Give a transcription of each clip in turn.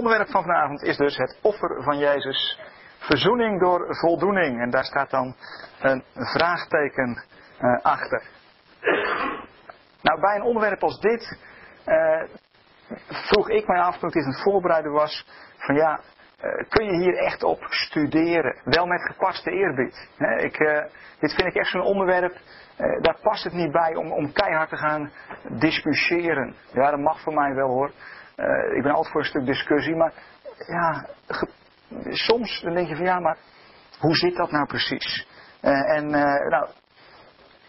onderwerp van vanavond is dus het offer van Jezus. Verzoening door voldoening. En daar staat dan een vraagteken uh, achter. Nou, bij een onderwerp als dit uh, vroeg ik mij af toen ik dit aan het voorbereiden was. Van ja, uh, kun je hier echt op studeren? Wel met gepaste eerbied. ik, dit vind ik echt zo'n onderwerp. daar past het niet bij om, om keihard te gaan discussiëren. Ja, dat mag voor mij wel hoor. Uh, ik ben altijd voor een stuk discussie, maar ja, soms dan denk je van ja, maar hoe zit dat nou precies? Uh, en uh, nou,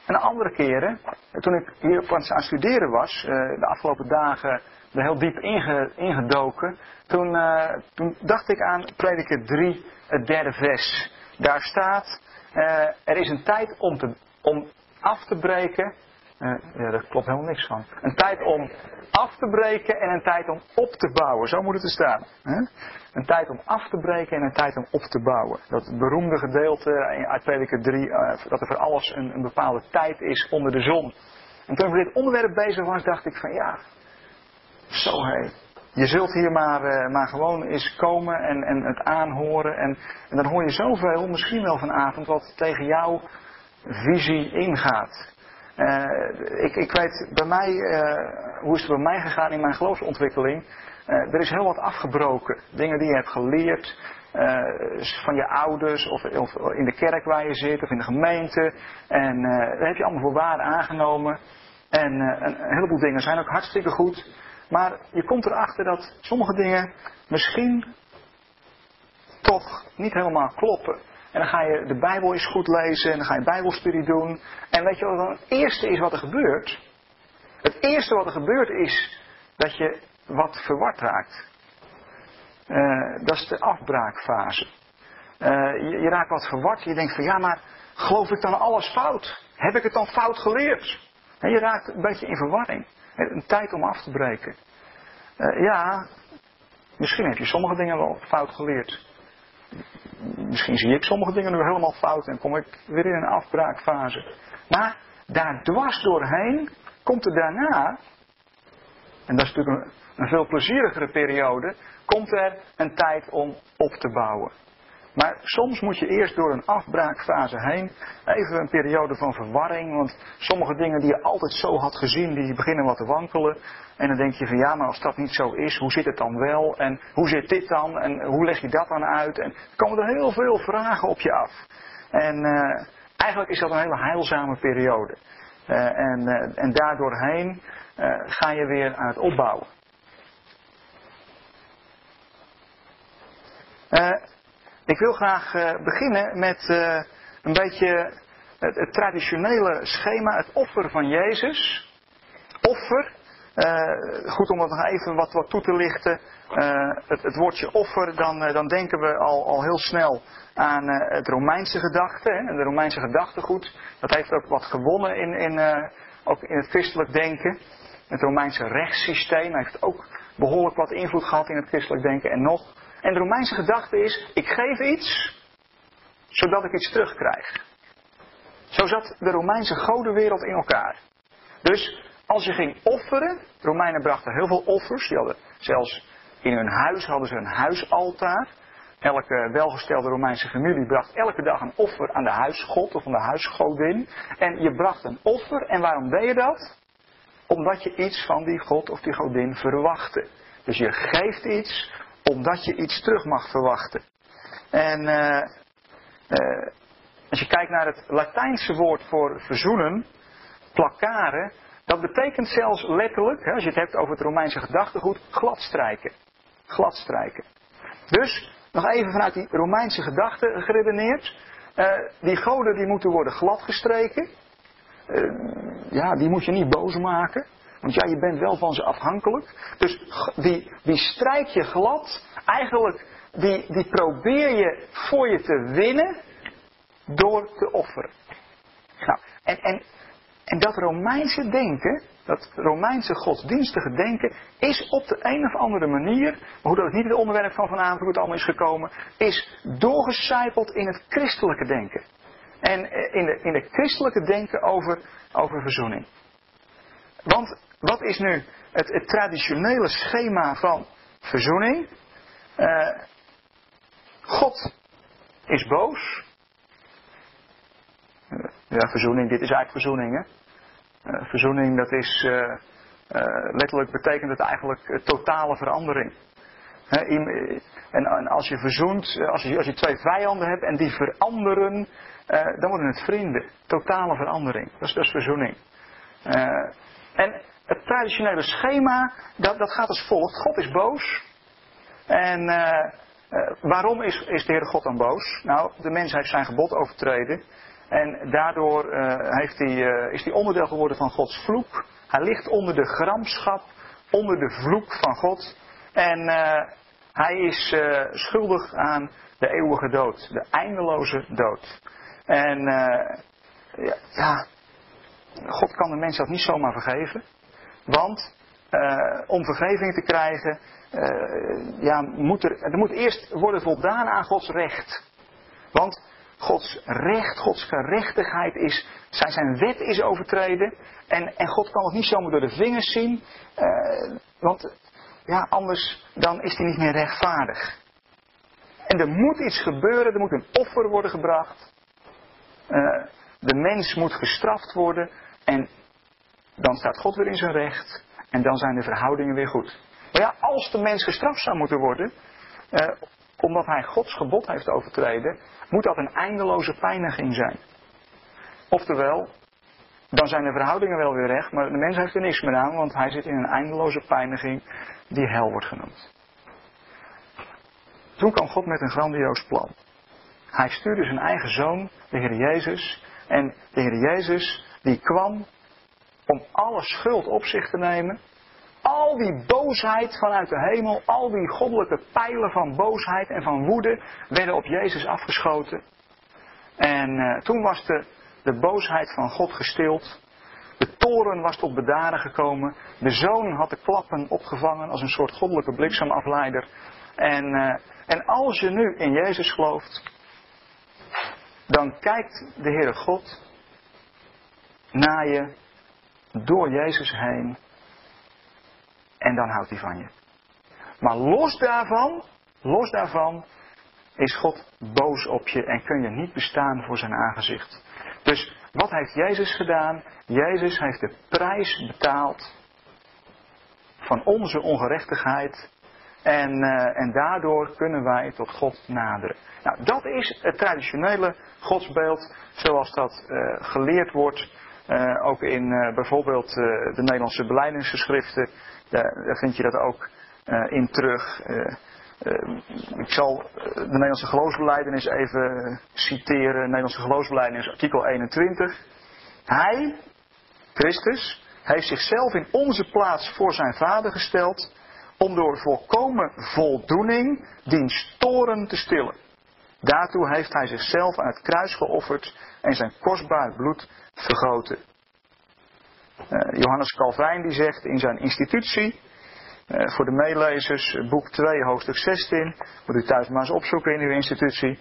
een andere keren, toen ik hier aan het studeren was, de afgelopen dagen er heel diep inge, ingedoken, toen, toen dacht ik aan prediker 3, het derde vers. Daar staat, er is een tijd om, te, om af te breken ja, daar klopt helemaal niks van. Een tijd om af te breken en een tijd om op te bouwen. Zo moet het er staan. Hè? Een tijd om af te breken en een tijd om op te bouwen. Dat beroemde gedeelte uit Prediker 3, uh, eh, dat er voor alles een, een, bepaalde tijd is onder de zon. En toen ik met dit onderwerp bezig was, dacht ik van ja, zo hé. Je zult hier maar, uh, maar gewoon eens komen en, en het aanhoren. En, en dan hoor je zoveel, misschien wel vanavond, wat tegen jouw visie ingaat. Uh, ik, ik, weet bij mij, uh, hoe is het bij mij gegaan in mijn geloofsontwikkeling. Uh, er is heel wat afgebroken. Dingen die je hebt geleerd van je ouders of, of, in de kerk waar je zit of in de gemeente. En dat heb je allemaal voor waar aangenomen. En een heleboel dingen zijn ook hartstikke goed. Maar je komt erachter dat sommige dingen misschien toch niet helemaal kloppen. En dan ga je de Bijbel eens goed lezen en dan ga je Bijbelstudie doen. En weet je wat dan het eerste is wat er gebeurt? Het eerste wat er gebeurt is dat je wat verward raakt. Uh, dat is de afbraakfase. Uh, je, je, raakt wat verward. Je denkt van ja, maar geloof ik dan alles fout? Heb ik het dan fout geleerd? En je raakt een beetje in verwarring. Een tijd om af te breken. Ja, misschien heb je sommige dingen wel fout geleerd misschien zie ik sommige dingen nu helemaal fout en kom ik weer in een afbraakfase. Maar daar dwars doorheen komt er daarna, en dat is natuurlijk een, een veel plezierigere periode, komt er een tijd om op te bouwen. Maar soms moet je eerst door een afbraakfase heen. Even een periode van verwarring. Want sommige dingen die je altijd zo had gezien, die beginnen wat te wankelen. En dan denk je van ja, maar als dat niet zo is, hoe zit het dan wel? En hoe zit dit dan? En hoe leg je dat dan uit? En er komen er heel veel vragen op je af. En uh, eigenlijk is dat een hele heilzame periode. Uh, en, uh, en daardoorheen ga je weer aan het opbouwen. Ik wil graag uh, beginnen met uh, een beetje het, traditionele schema, het offer van Jezus. Offer, uh, goed om dat nog even wat, wat toe te lichten. Het, het, woordje offer, dan, dan denken we al, al heel snel aan het Romeinse gedachte. Hè, de Romeinse gedachtegoed. Dat heeft ook wat gewonnen in, in, ook in het christelijk denken. Het Romeinse rechtssysteem heeft ook behoorlijk wat invloed gehad in het christelijk denken. En nog en de Romeinse gedachte is, ik geef iets, zodat ik iets terugkrijg. Zo zat de Romeinse godenwereld in elkaar. Dus als je ging offeren, de Romeinen brachten heel veel offers. Die hadden zelfs in hun huis hadden ze een huisaltaar. Elke welgestelde Romeinse familie bracht elke dag een offer aan de huisgod of aan de huisgodin. En je bracht een offer. En waarom deed je dat? Omdat je iets van die god of die godin verwachtte. Dus je geeft iets omdat je iets terug mag verwachten. En uh, uh, als je kijkt naar het Latijnse woord voor verzoenen, plakkaren, dat betekent zelfs letterlijk, hè, als je het hebt over het Romeinse gedachtegoed, gladstrijken. Gladstrijken. Dus, nog even vanuit die Romeinse gedachte geredeneerd. Uh, die goden die moeten worden gladgestreken. ja, die moet je niet boos maken. Want ja, je bent wel van ze afhankelijk. Dus die, die strijk je glad. Eigenlijk, die, die probeer je voor je te winnen door te offeren. Nou, en, en, en dat Romeinse denken, dat Romeinse godsdienstige denken, is op de een of andere manier, hoe dat niet het onderwerp van vanavond, hoe het allemaal is gekomen, is doorgecijpeld in het christelijke denken. En eh, in de, in de christelijke denken over, over verzoening. Want wat is nu het, het traditionele schema van verzoening? Uh, God is boos. Uh, ja, verzoening, dit is eigenlijk verzoening, hè? Uh, verzoening, dat is letterlijk betekent het eigenlijk totale verandering. En, en, als je verzoent, als je, als je twee vijanden hebt en die veranderen, dan worden het vrienden. Totale verandering. Dat is, dat verzoening. en het traditionele schema, dat, dat gaat als volgt. God is boos. En uh, waarom is, is de Heere God dan boos? Nou, de mens heeft zijn gebod overtreden. En daardoor uh, heeft is hij onderdeel geworden van Gods vloek. Hij ligt onder de gramschap, onder de vloek van God. En hij is schuldig aan de eeuwige dood, de eindeloze dood. En ja, ja, God kan de mens dat niet zomaar vergeven. Want om vergeving te krijgen uh, ja, moet er, er moet eerst worden voldaan aan Gods recht. Want Gods recht, Gods gerechtigheid is, zijn, zijn wet is overtreden. En, en God kan het niet zomaar door de vingers zien. Uh, want ja, anders dan is hij niet meer rechtvaardig. En er moet iets gebeuren, er moet een offer worden gebracht. De mens moet gestraft worden. En dan staat God weer in zijn recht. En dan zijn de verhoudingen weer goed. Maar ja, als de mens gestraft zou moeten worden, eh, omdat hij Gods gebod heeft overtreden, moet dat een eindeloze pijniging zijn. Oftewel, dan zijn de verhoudingen wel weer recht, maar de mens heeft er niks meer aan, want hij zit in een eindeloze pijniging die hel wordt genoemd. Toen kwam God met een grandioos plan. Hij stuurde zijn eigen zoon, de Heer Jezus, en de Heer Jezus die kwam om alle schuld op zich te nemen al die boosheid vanuit de hemel, al die goddelijke pijlen van boosheid en van woede werden op Jezus afgeschoten. En uh, toen was de, de boosheid van God gestild. De toren was tot bedaren gekomen. De zoon had de klappen opgevangen als een soort goddelijke bliksemafleider. En, uh, en als je nu in Jezus gelooft, dan kijkt de Heere God naar je door Jezus heen en dan houdt hij van je. Maar los daarvan, los daarvan, is God boos op je en kun je niet bestaan voor zijn aangezicht. Dus wat heeft Jezus gedaan? Jezus heeft de prijs betaald van onze ongerechtigheid. En, uh, en daardoor kunnen wij tot God naderen. Nou, dat is het traditionele godsbeeld zoals dat uh, geleerd wordt. Uh, ook in bijvoorbeeld de Nederlandse beleidingsgeschriften daar, vind je dat ook in terug. Ik zal de Nederlandse geloofsbeleidenis even citeren. Nederlandse geloofsbeleidenis, artikel 21. Hij, Christus, heeft zichzelf in onze plaats voor zijn Vader gesteld om door volkomen voldoening diens toren te stillen. Daartoe heeft hij zichzelf aan het kruis geofferd en zijn kostbaar bloed vergoten. Uh, Johannes Calvijn die zegt in zijn institutie, uh, voor de meelezers, boek 2, hoofdstuk 16, moet u thuis maar eens opzoeken in uw institutie.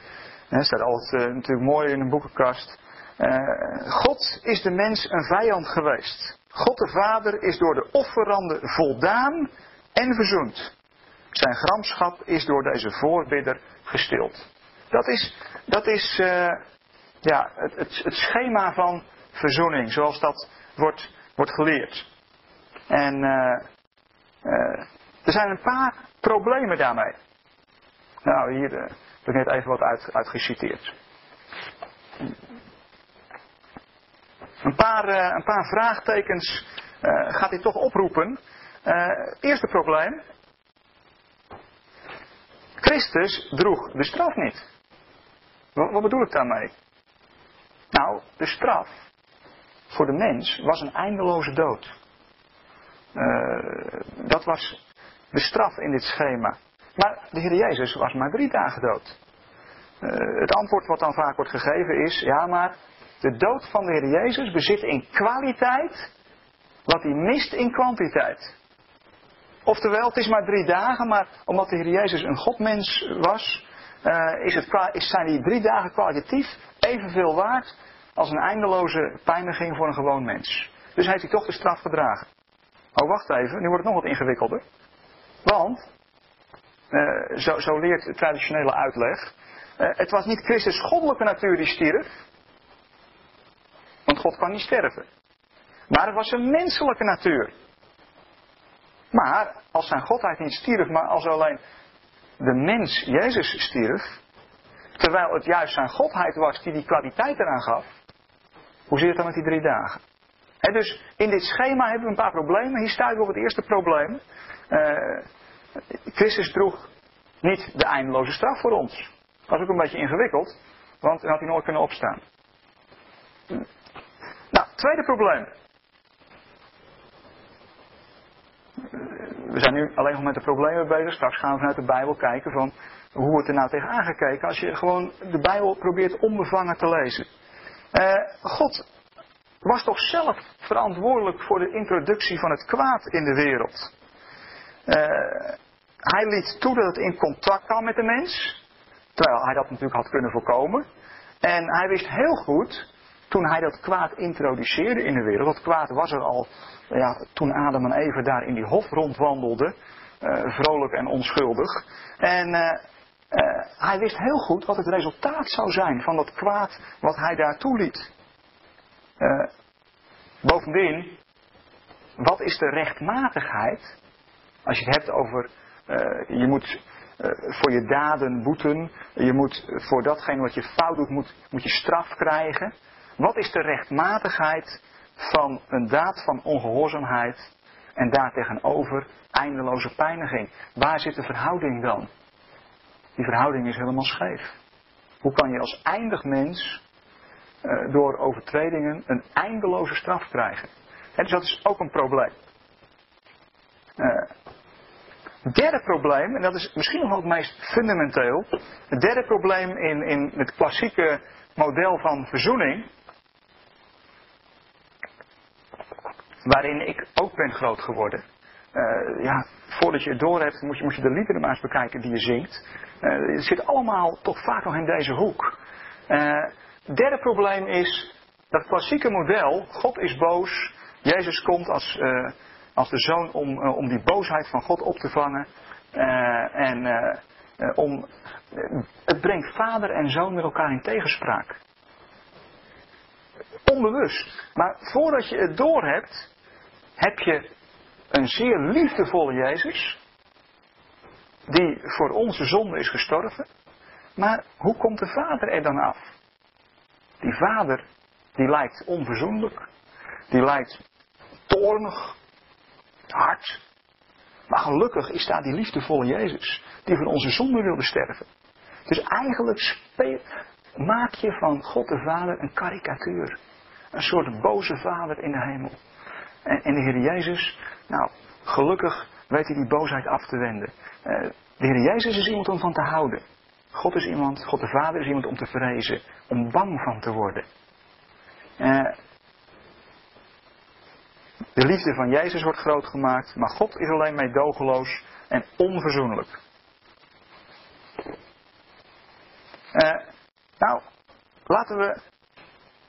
Het staat altijd natuurlijk mooi in een boekenkast. God is de mens een vijand geweest. God de Vader is door de offeranden voldaan en verzoend. Zijn gramschap is door deze voorbidder gestild. Dat is, dat is ja, het, het, het schema van verzoening, zoals dat wordt wordt geleerd. En uh, uh, er zijn een paar problemen daarmee. Nou, hier heb ik net even wat uit, uitgeciteerd. Een paar, een paar vraagtekens gaat hij toch oproepen. eerste probleem. Christus droeg de straf niet. Wat, wat bedoel ik daarmee? Nou, de straf voor de mens was een eindeloze dood. Uh, dat was de straf in dit schema. Maar de Heer Jezus was maar drie dagen dood. Uh, het antwoord wat dan vaak wordt gegeven is: ja, maar de dood van de Heer Jezus bezit in kwaliteit wat hij mist in kwantiteit. Oftewel, het is maar drie dagen, maar omdat de Heer Jezus een godmens was, uh, is het, is, zijn die drie dagen kwalitatief evenveel waard als een eindeloze pijniging voor een gewoon mens. Dus heeft hij toch de straf gedragen. Oh, wacht even, nu wordt het nog wat ingewikkelder. Want Uh, zo, zo, leert de traditionele uitleg. Uh, het was niet Christus goddelijke natuur die stierf. Want God kan niet sterven. Maar het was zijn menselijke natuur. Maar als zijn godheid niet stierf, maar als alleen de mens Jezus stierf, terwijl het juist zijn godheid was die die kwaliteit eraan gaf, hoe zit het dan met die drie dagen? dus in dit schema hebben we een paar problemen. Hier staat we op het eerste probleem. Uh, Christus droeg niet de eindeloze straf voor ons. Dat was ook een beetje ingewikkeld, want dan had hij nooit kunnen opstaan. Nou, tweede probleem. We zijn nu alleen nog met de problemen bezig. Straks gaan we vanuit de Bijbel kijken van hoe wordt er nou tegen aangekeken als je gewoon de Bijbel probeert onbevangen te lezen. Uh, God was toch zelf verantwoordelijk voor de introductie van het kwaad in de wereld. Uh, hij liet toe dat het in contact kwam met de mens, terwijl hij dat natuurlijk had kunnen voorkomen. En hij wist heel goed, toen hij dat kwaad introduceerde in de wereld, dat kwaad was er al ja, toen Adam en Eva daar in die hof rondwandelden, uh, vrolijk en onschuldig. En uh, hij wist heel goed wat het resultaat zou zijn van dat kwaad wat hij daar toeliet. Bovendien, wat is de rechtmatigheid? Als je het hebt over, je moet voor je daden boeten, je moet voor datgene wat je fout doet, moet je straf krijgen. Wat is de rechtmatigheid van een daad van ongehoorzaamheid en daartegenover eindeloze pijniging? Waar zit de verhouding dan? Die verhouding is helemaal scheef. Hoe kan je als eindig mens uh, door overtredingen een eindeloze straf krijgen. En dus dat is ook een probleem. Uh, het derde probleem, en dat is misschien nog wel het meest fundamenteel. Het derde probleem in, in het klassieke model van verzoening. Waarin ik ook ben groot geworden. Uh, ja, voordat je het door hebt, moet je, moet je de liederen maar eens bekijken die je zingt. Uh, het zit allemaal toch vaak nog in deze hoek. Uh, derde probleem is dat klassieke model, God is boos, Jezus komt als, als de zoon om, om die boosheid van God op te vangen. En om, het brengt vader en zoon met elkaar in tegenspraak. Onbewust. Maar voordat je het doorhebt, heb je een zeer liefdevolle Jezus, die voor onze zonde is gestorven. Maar hoe komt de vader er dan af? Die vader, die lijkt onverzoenlijk. Die lijkt toornig. Hard. Maar gelukkig is daar die liefdevolle Jezus. Die voor onze zonde wilde sterven. Dus eigenlijk maak je van God de Vader een karikatuur. Een soort boze vader in de hemel. En, de Heer Jezus, nou, gelukkig weet hij die boosheid af te wenden. Uh, de Heer Jezus is iemand om van te houden. God is iemand, God de Vader is iemand om te vrezen, om bang van te worden. Uh, de liefde van Jezus wordt groot gemaakt, maar God is alleen meedogenloos en onverzoenlijk. Uh, nou, laten we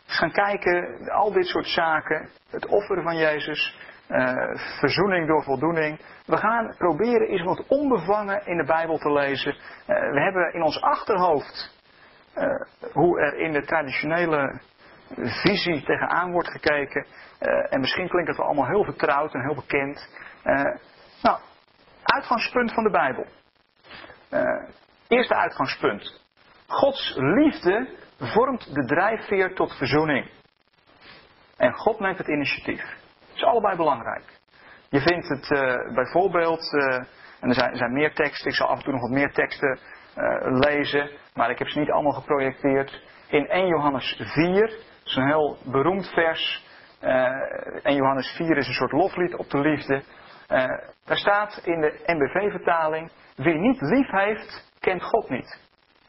gaan kijken, al dit soort zaken, het offeren van Jezus, uh, verzoening door voldoening. We gaan proberen eens wat onbevangen in de Bijbel te lezen. Uh, we hebben in ons achterhoofd uh, hoe er in de traditionele visie tegenaan wordt gekeken. en misschien klinkt het allemaal heel vertrouwd en heel bekend. nou, uitgangspunt van de Bijbel. eerste uitgangspunt. Gods liefde vormt de drijfveer tot verzoening. En God neemt het initiatief is allebei belangrijk. Je vindt het uh, bijvoorbeeld, uh, en er zijn, er zijn, meer teksten, ik zal af en toe nog wat meer teksten uh, lezen, maar ik heb ze niet allemaal geprojecteerd. In 1 Johannes 4, dat is een heel beroemd vers. 1 Johannes 4 is een soort loflied op de liefde. daar staat in de NBV-vertaling, wie niet lief heeft, kent God niet.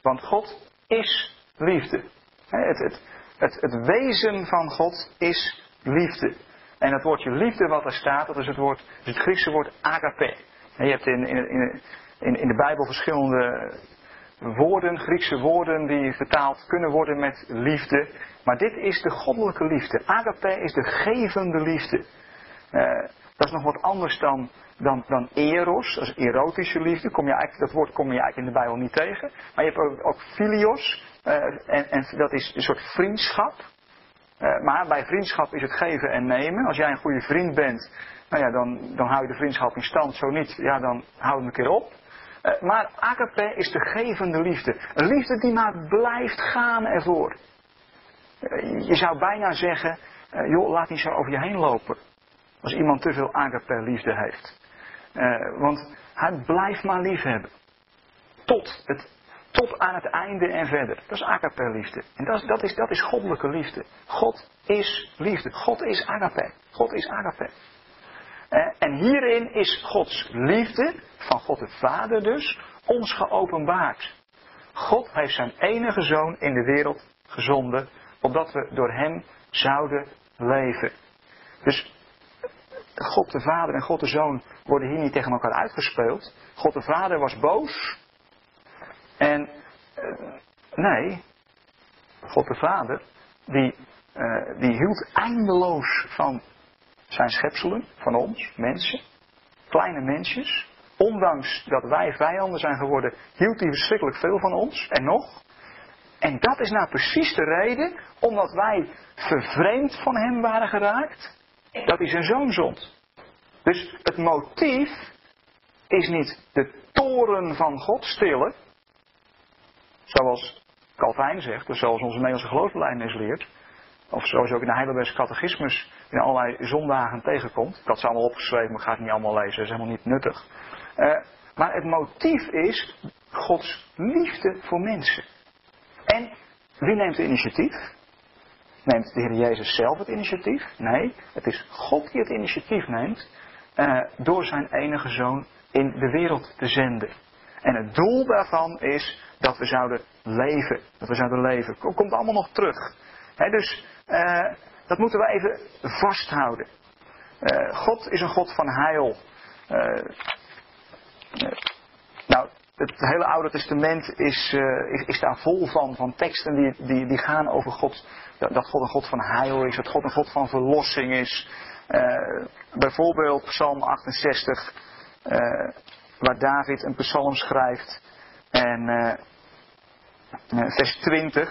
Want God is liefde. Het, het, het, het wezen van God is liefde. En het woordje liefde wat er staat, dat is het, woord, het Griekse woord agape. En je hebt in, in, in, in de Bijbel verschillende woorden, Griekse woorden, die vertaald kunnen worden met liefde. Maar dit is de goddelijke liefde. Agape is de gevende liefde. Uh, Dat is nog wat anders dan, dan, dan eros, is erotische liefde. Kom je eigenlijk, dat woord kom je eigenlijk in de Bijbel niet tegen. Maar je hebt ook, ook filios, uh, en, en dat is een soort vriendschap. Uh, maar bij vriendschap is het geven en nemen. Als jij een goede vriend bent, nou ja, dan, dan hou je de vriendschap in stand. Zo niet, ja, dan hou hem een keer op. Uh, maar agape is de gevende liefde. Een liefde die maar blijft gaan ervoor. je zou bijna zeggen, joh, laat niet zo over je heen lopen. Als iemand te veel agape liefde heeft. Uh, want hij blijft maar lief hebben. Tot, het, tot aan het einde en verder. Dat is agape liefde. En dat dat, is, dat is goddelijke liefde. God is liefde. God is agape. God is agape. Uh, en hierin is Gods liefde, van God de Vader dus, ons geopenbaard. God heeft zijn enige zoon in de wereld gezonden, opdat we door hem zouden leven. Dus God de Vader en God de Zoon worden hier niet tegen elkaar uitgespeeld. God de Vader was boos. En uh, nee, God de Vader, die, uh, die hield eindeloos van zijn schepselen, van ons, mensen, kleine mensjes. Ondanks dat wij vijanden zijn geworden, hield hij verschrikkelijk veel van ons. En nog. En dat is nou precies de reden, omdat wij vervreemd van hem waren geraakt, dat hij zijn zoon zond. Dus het motief is niet de toren van God stillen, zoals Calvijn zegt, of zoals onze Nederlandse geloofsbelijdenis leert, of zoals je ook in de Heidelbergse catechismus in allerlei zondagen tegenkomt. Ik had ze allemaal opgeschreven, maar ik ga het niet allemaal lezen, dat is helemaal niet nuttig. Uh, maar het motief is Gods liefde voor mensen. En wie neemt het initiatief? Neemt de Heer Jezus zelf het initiatief? Nee, het is God die het initiatief neemt uh, door zijn enige zoon in de wereld te zenden. En het doel daarvan is dat we zouden leven. Dat we zouden leven. Komt allemaal nog terug. Dus uh, dat moeten we even vasthouden. Uh, God is een God van heil. Het hele Oude Testament is, uh, is, is, daar vol van, van teksten die, die, die gaan over God. Dat God een God van heil is, dat God een God van verlossing is. Uh, bijvoorbeeld Psalm 68, uh, waar David een psalm schrijft. En vers 20,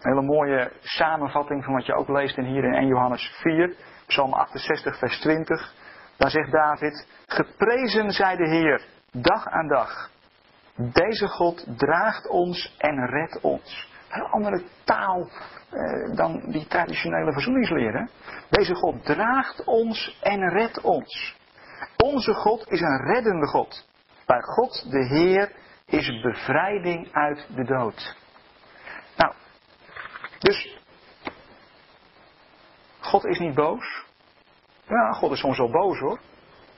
een hele mooie samenvatting van wat je ook leest in hier in 1 Johannes 4. Psalm 68, vers 20. Daar zegt David, geprezen zij de Heer, dag aan dag. Deze God draagt ons en redt ons. Een andere taal eh, dan die traditionele verzoeningsleer. Deze God draagt ons en redt ons. Onze God is een reddende God. Bij God de Heer is bevrijding uit de dood. Nou, dus God is niet boos. Ja, God is soms wel boos hoor.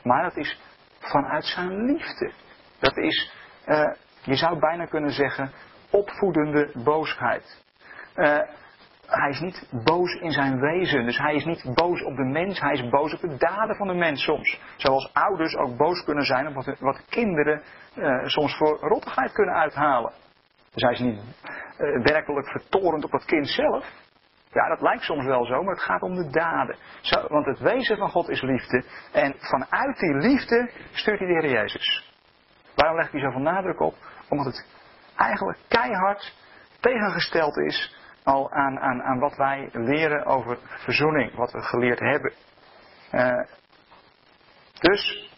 Maar dat is vanuit zijn liefde. Dat is uh, je zou bijna kunnen zeggen, opvoedende boosheid. Uh, hij is niet boos in zijn wezen. Dus hij is niet boos op de mens, hij is boos op de daden van de mens soms. Zoals ouders ook boos kunnen zijn op wat, wat kinderen uh, soms voor rottigheid kunnen uithalen. Dus hij is niet werkelijk vertorend op het kind zelf. Ja, dat lijkt soms wel zo, maar het gaat om de daden. Zo, want het wezen van God is liefde. En vanuit die liefde stuurt hij de Heer Jezus. Waarom leg ik hier zoveel nadruk op? Omdat het eigenlijk keihard tegengesteld is al aan, aan, aan wat wij leren over verzoening, wat we geleerd hebben. Uh, dus,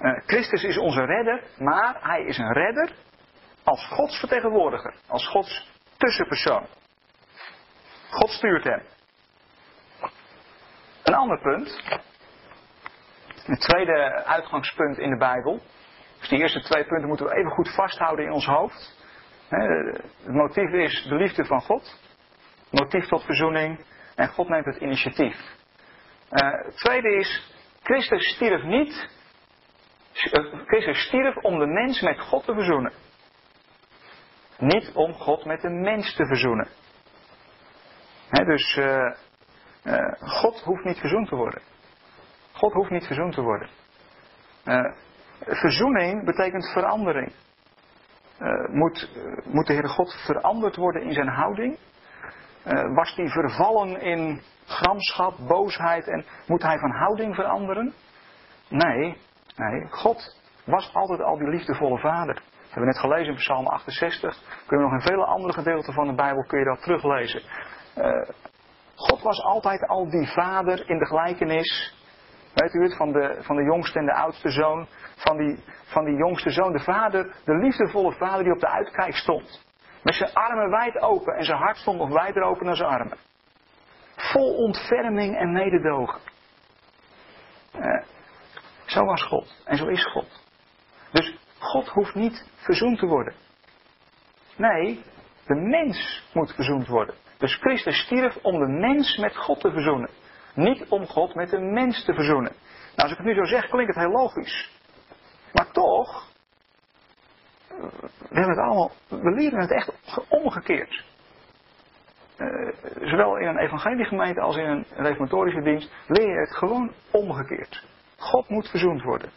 uh, Christus is onze redder, maar hij is een redder als Gods vertegenwoordiger, als Gods tussenpersoon. God stuurt hem. Een ander punt, een tweede uitgangspunt in de Bijbel, dus die eerste twee punten moeten we even goed vasthouden in ons hoofd. Het motief is de liefde van God. Motief tot verzoening. En God neemt het initiatief. Uh, het tweede is, Christus stierf niet. Eh, Christus stierf om de mens met God te verzoenen. Niet om God met de mens te verzoenen. dus uh, uh, God hoeft niet verzoend te worden. God hoeft niet verzoend te worden. Verzoening betekent verandering. Uh, moet, uh, moet de Heere God veranderd worden in zijn houding? Uh, was hij vervallen in gramschap, boosheid en moet hij van houding veranderen? Nee, nee, God was altijd al die liefdevolle vader. Dat hebben we net gelezen in Psalm 68. Kun je nog in vele andere gedeelten van de Bijbel kun je dat teruglezen. God was altijd al die vader in de gelijkenis. Weet u het, van de, van de jongste en de oudste zoon. Van die, van jongste zoon, de vader, de liefdevolle vader die op de uitkijk stond. Met zijn armen wijd open en zijn hart stond nog wijder open dan zijn armen. Vol ontferming en mededogen. Uh, zo was God en zo is God. Dus God hoeft niet verzoend te worden. Nee, de mens moet verzoend worden. Dus Christus stierf om de mens met God te verzoenen. Niet om God met de mens te verzoenen. Nou, als ik het nu zo zeg, klinkt het heel logisch. Maar toch, we, het allemaal, we leren het echt omgekeerd. Uh, zowel in een evangeliegemeente als in een reformatorische dienst leer je het gewoon omgekeerd. God moet verzoend worden.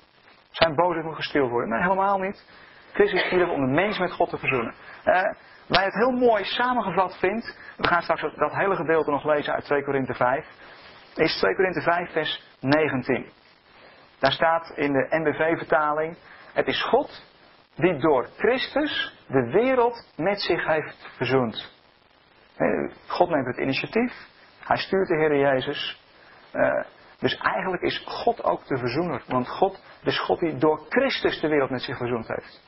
Zijn boosheid moet gestild worden. Nee, helemaal niet. Christus stierf om de mens met God te verzoenen. Uh, Waar je het heel mooi samengevat vindt, we gaan straks dat hele gedeelte nog lezen uit 2 Korinthe 5, is 2 Korinthe 5 vers 19. Daar staat in de NBV-vertaling, het is God die door Christus de wereld met zich heeft verzoend. God neemt het initiatief, hij stuurt de Heer Jezus. Uh, dus eigenlijk is God ook de verzoener, want God is God die door Christus de wereld met zich verzoend heeft.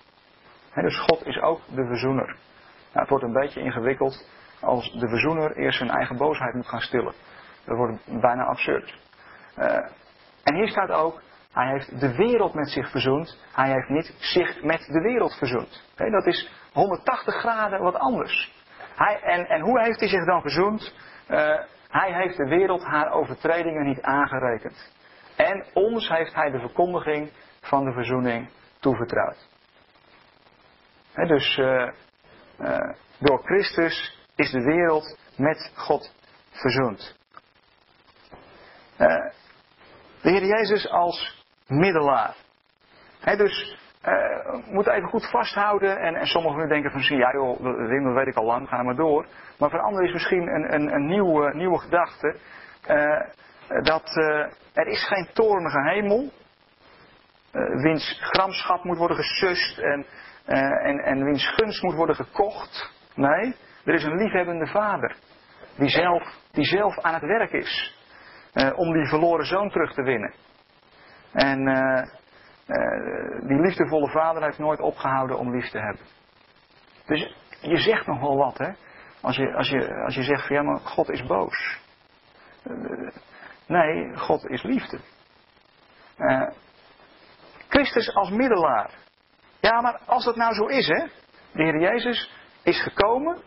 dus God is ook de verzoener. Nou, het wordt een beetje ingewikkeld als de verzoener eerst zijn eigen boosheid moet gaan stillen. Dat wordt bijna absurd. Uh, en hier staat ook, hij heeft de wereld met zich verzoend. Hij heeft niet zich met de wereld verzoend. dat is 180 graden wat anders. Hij, en, en hoe heeft hij zich dan verzoend? Uh, hij heeft de wereld haar overtredingen niet aangerekend. En ons heeft hij de verkondiging van de verzoening toevertrouwd. dus uh, door Christus is de wereld met God verzoend. Uh, de Heer Jezus als middelaar. He, dus uh, we moeten even goed vasthouden. En, en sommigen denken van, ja joh, dat weet ik al lang, ga maar door. Maar voor anderen is misschien een, een, een nieuwe, nieuwe gedachte. Uh, dat er is geen torenige hemel. Wiens gramschap moet worden gesust en en, en wiens gunst moet worden gekocht. Nee, er is een liefhebbende vader. Die zelf, die zelf aan het werk is. Uh, om die verloren zoon terug te winnen. En uh, die liefdevolle vader heeft nooit opgehouden om lief te hebben. Dus je zegt nog wel wat, hè? Als je, als je, als je zegt van ja, maar God is boos. nee, God is liefde. Christus als middelaar. Ja, maar als dat nou zo is, hè. De Heer Jezus is gekomen.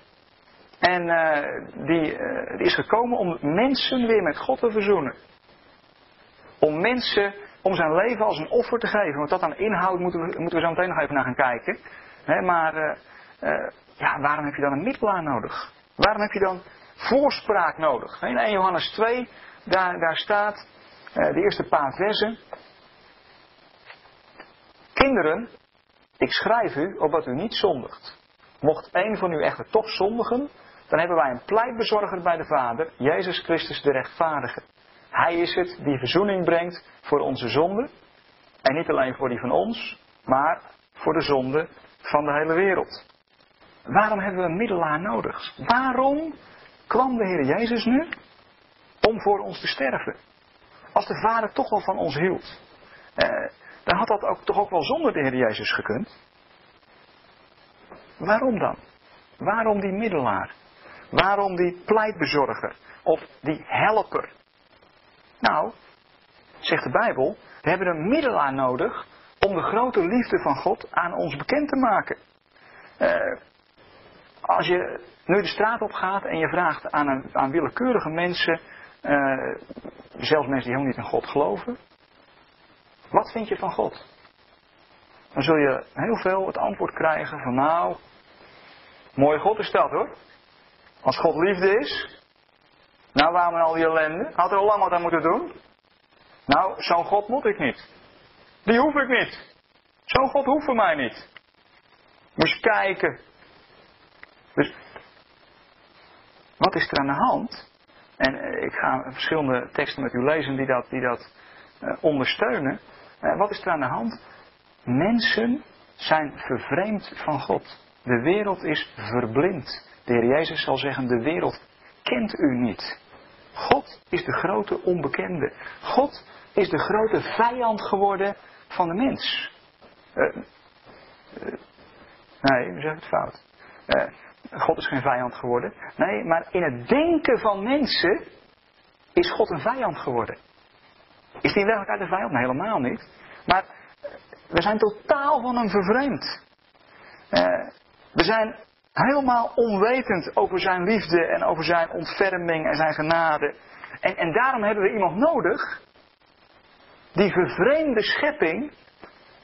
En uh, die, is gekomen om mensen weer met God te verzoenen. Om mensen, om zijn leven als een offer te geven. Want dat dan inhoud moeten we, moeten we zo meteen nog even naar gaan kijken. Maar uh, ja, waarom heb je dan een middelaar nodig? Waarom heb je dan voorspraak nodig? In 1 Johannes 2, daar, daar staat, de eerste paar versen. Kinderen, ik schrijf u opdat u niet zondigt. Mocht een van u echter toch zondigen, dan hebben wij een pleitbezorger bij de Vader, Jezus Christus de rechtvaardige. Hij is het die verzoening brengt voor onze zonden. En niet alleen voor die van ons, maar voor de zonde van de hele wereld. Waarom hebben we een middelaar nodig? Waarom kwam de Heer Jezus nu? Om voor ons te sterven. Als de Vader toch wel van ons hield. Eh, dan had dat ook, toch ook wel zonder de Heer Jezus gekund. Waarom dan? Waarom die middelaar? Waarom die pleitbezorger? Of die helper? Nou, zegt de Bijbel, we hebben een middelaar nodig om de grote liefde van God aan ons bekend te maken. Uh, als je nu de straat op gaat en je vraagt aan, een, aan willekeurige mensen, uh, zelfs mensen die helemaal niet in God geloven, wat vind je van God? Dan zul je heel veel het antwoord krijgen van nou, mooie God is dat hoor. Als God liefde is, nou waarom al die ellende? Had er al lang wat aan moeten doen? Nou, zo'n God moet ik niet. Die hoef ik niet. Zo'n God hoeft voor mij niet. Moet je kijken. Dus, wat is er aan de hand? En eh, ik ga verschillende teksten met u lezen die dat, die dat uh, ondersteunen. Eh, wat is er aan de hand? Mensen zijn vervreemd van God. De wereld is verblind. De Heer Jezus zal zeggen, de wereld kent u niet. God is de grote onbekende. God is de grote vijand geworden van de mens. Uh, uh, nee, we zeggen het fout. Uh, God is geen vijand geworden. Nee, maar in het denken van mensen is God een vijand geworden. Is die in werkelijkheid een vijand? Nee, helemaal niet. Maar we zijn totaal van hem vervreemd. we zijn helemaal onwetend over zijn liefde en over zijn ontferming en zijn genade. En, en daarom hebben we iemand nodig. Die vervreemde schepping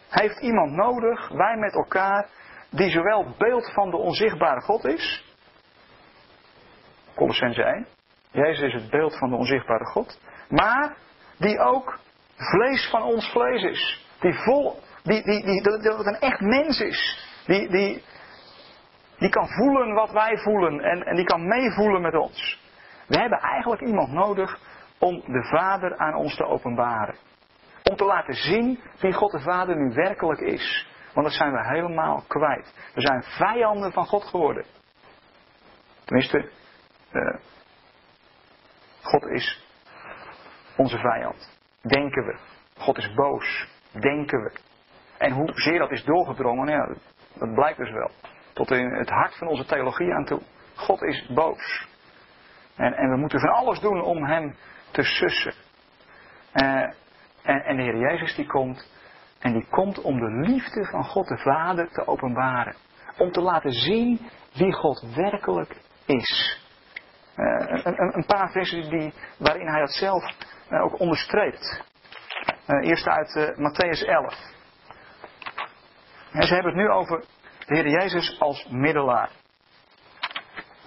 heeft iemand nodig, wij met elkaar, die zowel beeld van de onzichtbare God is. Colossense 1. Jezus is het beeld van de onzichtbare God. Maar die ook vlees van ons vlees is. Die vol, die, die, die, dat een echt mens is. Die, die, die kan voelen wat wij voelen en, en die kan meevoelen met ons. We hebben eigenlijk iemand nodig om de Vader aan ons te openbaren. Om te laten zien wie God de Vader nu werkelijk is. Want dat zijn we helemaal kwijt. We zijn vijanden van God geworden. Tenminste, uh, God is onze vijand. Denken we. God is boos. Denken we. En hoezeer dat is doorgedrongen, ja, dat blijkt dus wel. Tot in het hart van onze theologie aan toe. God is boos. En, en we moeten van alles doen om hem te sussen. Uh, en, en de Heer Jezus die komt. En die komt om de liefde van God de Vader te openbaren. Om te laten zien wie God werkelijk is. Uh, een, een, paar versen die, waarin hij dat zelf uh, ook onderstreept. Eerst uit Matthäus 11. En ze hebben het nu over de Heer Jezus als middelaar.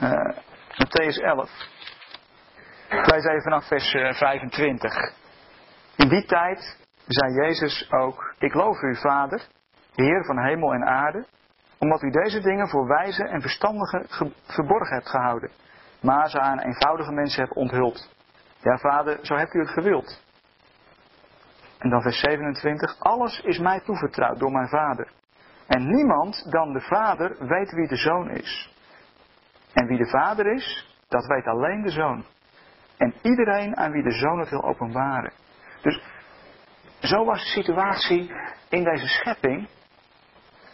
Uh, Matthäus 11. Ik lees even vanaf vers 25. Eh, In die tijd zei Jezus ook: Ik loof u, Vader, Heer van hemel en aarde, omdat u deze dingen voor wijze en verstandigen verborgen hebt gehouden, maar ze aan eenvoudige mensen hebt onthuld. Ja, Vader, zo hebt u het gewild. En dan vers 27. Alles is mij toevertrouwd door mijn Vader. En niemand dan de Vader weet wie de Zoon is. En wie de Vader is, dat weet alleen de Zoon. En iedereen aan wie de Zoon het wil openbaren. Dus zo was de situatie in deze schepping.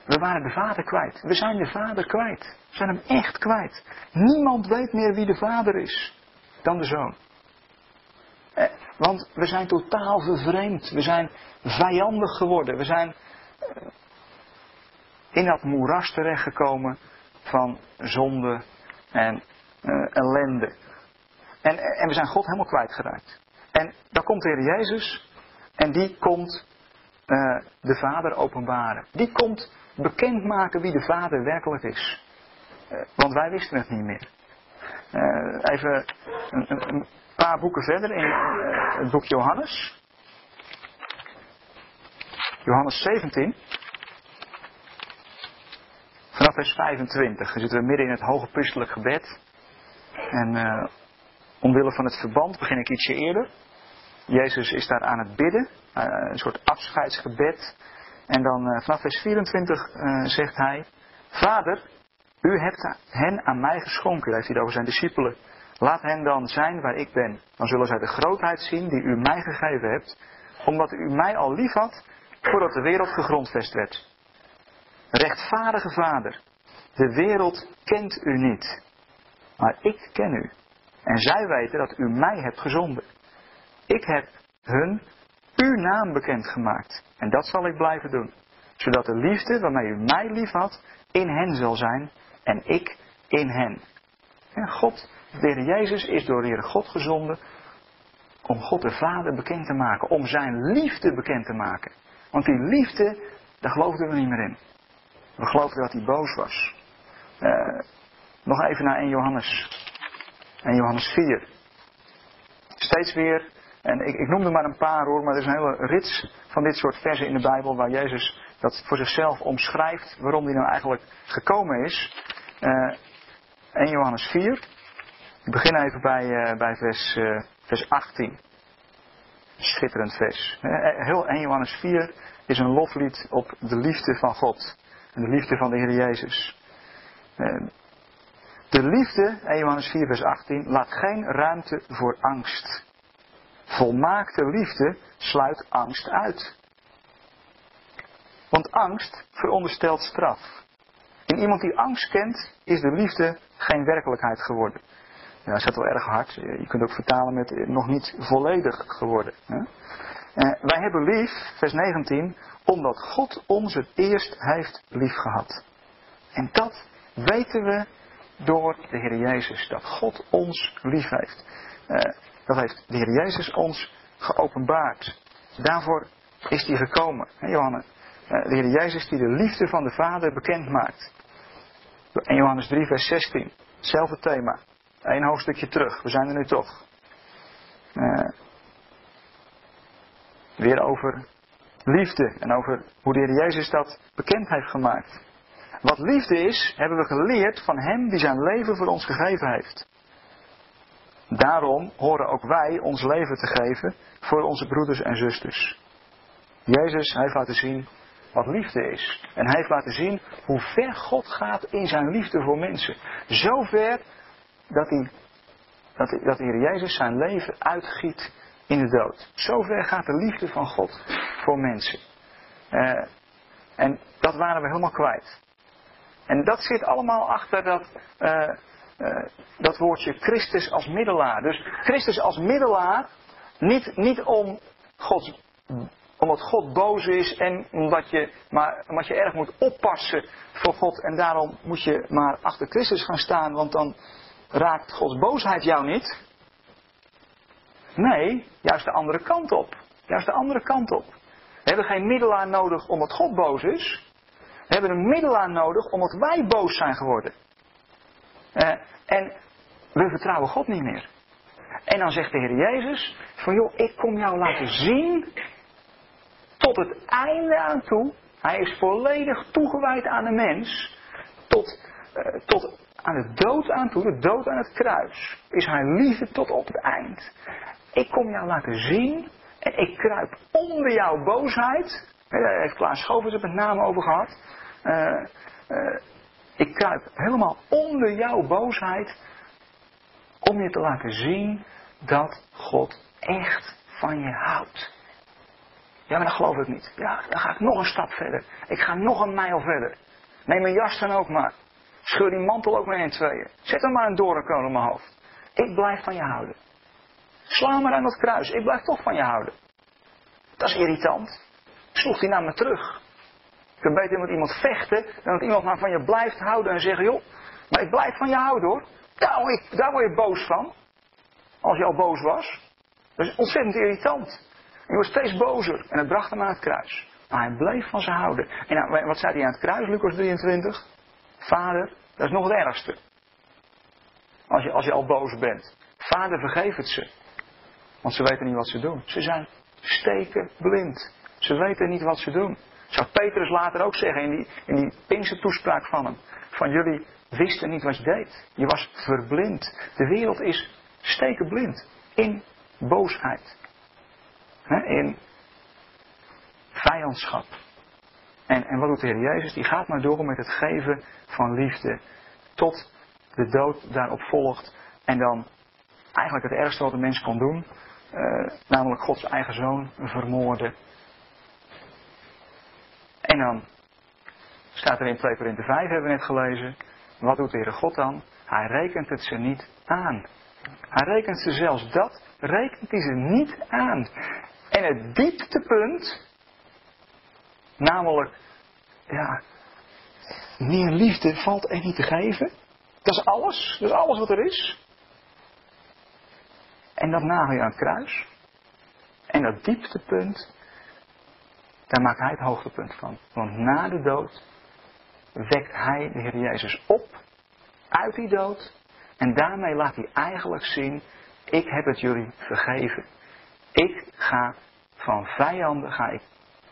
We waren de Vader kwijt. We zijn de Vader kwijt. We zijn hem echt kwijt. Niemand weet meer wie de Vader is dan de Zoon. Eh, want we zijn totaal vervreemd. We zijn vijandig geworden. We zijn eh, in dat moeras terechtgekomen van zonde en uh, ellende. En, en we zijn God helemaal kwijtgeraakt. En dan komt de Heer Jezus en die komt uh, de Vader openbaren. Die komt bekendmaken wie de Vader werkelijk is. Uh, want wij wisten het niet meer. even een, een, paar boeken verder in het boek Johannes. Johannes 17. Vers 25 dan zitten we midden in het hoge priestelijk gebed. En uh, omwille van het verband begin ik ietsje eerder. Jezus is daar aan het bidden, uh, een soort afscheidsgebed. En dan uh, vanaf vers 24 zegt hij: Vader, u hebt hen aan mij geschonken. Daar heeft hij over zijn discipelen. Laat hen dan zijn waar ik ben. Dan zullen zij de grootheid zien die u mij gegeven hebt, omdat u mij al lief had voordat de wereld gegrondvest werd. Rechtvaardige Vader, de wereld kent u niet, maar ik ken u. En zij weten dat u mij hebt gezonden. Ik heb hun uw naam bekendgemaakt. En dat zal ik blijven doen. Zodat de liefde waarmee u mij lief had, in hen zal zijn en ik in hen. En God, de Heer Jezus, is door de Heer God gezonden om God de Vader bekend te maken. Om zijn liefde bekend te maken. Want die liefde, daar geloofden we niet meer in. We geloofden dat hij boos was. Uh, nog even naar 1 Johannes. 1 Johannes 4. Steeds weer, en ik, ik noemde maar een paar hoor, maar er is een hele rits van dit soort versen in de Bijbel waar Jezus dat voor zichzelf omschrijft waarom hij nou eigenlijk gekomen is. Eh, 1 Johannes 4. Ik begin even bij, uh, bij vers, vers 18. schitterend vers. Heel 1 Johannes 4 is een loflied op de liefde van God. En de liefde van de Heer Jezus. De liefde, 1 Johannes 4 vers 18, laat geen ruimte voor angst. Volmaakte liefde sluit angst uit. Want angst veronderstelt straf. In iemand die angst kent, is de liefde geen werkelijkheid geworden. Ja, dat is wel erg hard. Je kunt ook vertalen met eh, nog niet volledig geworden. Hè? Eh, wij hebben lief, vers 19, omdat God ons het eerst heeft liefgehad. En dat weten we door de Heer Jezus. Dat God ons lief heeft. Eh, dat heeft de Heer Jezus ons geopenbaard. Daarvoor is hij gekomen. Hè, Johannes? Eh, de Heer Jezus die de liefde van de Vader bekend maakt. In Johannes 3, vers 16. Hetzelfde thema. Eén hoofdstukje terug. We zijn er nu toch. Uh, weer over liefde en over hoe de Heer Jezus dat bekend heeft gemaakt. Wat liefde is, hebben we geleerd van Hem die zijn leven voor ons gegeven heeft. Daarom horen ook wij ons leven te geven voor onze broeders en zusters. Jezus heeft laten zien wat liefde is. En hij heeft laten zien hoe ver God gaat in zijn liefde voor mensen. Zover dat, hij, dat, dat de Heer Jezus zijn leven uitgiet in de dood. Zover gaat de liefde van God voor mensen. Uh, en dat waren we helemaal kwijt. En dat zit allemaal achter dat, uh, uh, dat woordje Christus als middelaar. Dus Christus als middelaar, niet, niet om omdat God boos is en omdat je, maar, omdat je erg moet oppassen voor God. En daarom moet je maar achter Christus gaan staan, want dan raakt Gods boosheid jou niet. Nee, juist de andere kant op. Juist de andere kant op. We hebben geen middelaar nodig omdat God boos is. We hebben een middelaar nodig omdat wij boos zijn geworden. Uh, en we vertrouwen God niet meer. En dan zegt de Heer Jezus: van joh, ik kom jou laten zien tot het einde aan toe. Hij is volledig toegewijd aan de mens. Tot, uh, tot aan de dood aan toe, de dood aan het kruis. Is hij liefde tot op het eind. Ik kom jou laten zien. En ik kruip onder jouw boosheid. Daar heeft Klaas Schovers het met name over gehad. Uh, uh, ik kruip helemaal onder jouw boosheid. Om je te laten zien dat God echt van je houdt. Ja, maar dat geloof ik niet. Ja, dan ga ik nog een stap verder. Ik ga nog een mijl verder. Neem mijn jas dan ook maar. Scheur die mantel ook maar in tweeën. Zet er maar een doornkroon op mijn hoofd. Ik blijf van je houden. Sla maar aan dat kruis. Ik blijf toch van je houden. Dat is irritant. Sloeg hij naar me terug. Je kunt beter met iemand vechten dan dat iemand maar van je blijft houden en zeggen: joh, maar ik blijf van je houden hoor. Daar word je, daar word je boos van. Als je al boos was. Dat is ontzettend irritant. Hij wordt steeds bozer en het bracht hem aan het kruis. Maar hij bleef van ze houden. En nou, wat zei hij aan het kruis, Lucas 23? Vader, dat is nog het ergste. Als je, als je al boos bent. Vader, vergeef het ze. Want ze weten niet wat ze doen. Ze zijn steken blind. Ze weten niet wat ze doen. Zou Petrus later ook zeggen in die, in die Pinkse toespraak van hem. Van jullie wisten niet wat je deed. Je was verblind. De wereld is stekenblind. In boosheid in vijandschap. En, en wat doet de Heer Jezus? Die gaat maar door met het geven van liefde. Tot de dood daarop volgt. En dan eigenlijk het ergste wat een mens kon doen. Uh, namelijk Gods eigen zoon vermoorden. En dan staat er in 2 Korinthe 5, hebben we net gelezen. Wat doet de Heere God dan? Hij rekent het ze niet aan. Hij rekent ze zelfs dat, rekent hij ze niet aan. En het dieptepunt, namelijk, ja, meer liefde valt er niet te geven. Dat is alles, dat is alles wat er is. En dat nagel je aan het kruis. En dat dieptepunt, daar maakt hij het hoogtepunt van. Want na de dood wekt hij de Heer Jezus op uit die dood. En daarmee laat hij eigenlijk zien, ik heb het jullie vergeven. Ik ga van vijanden ga ik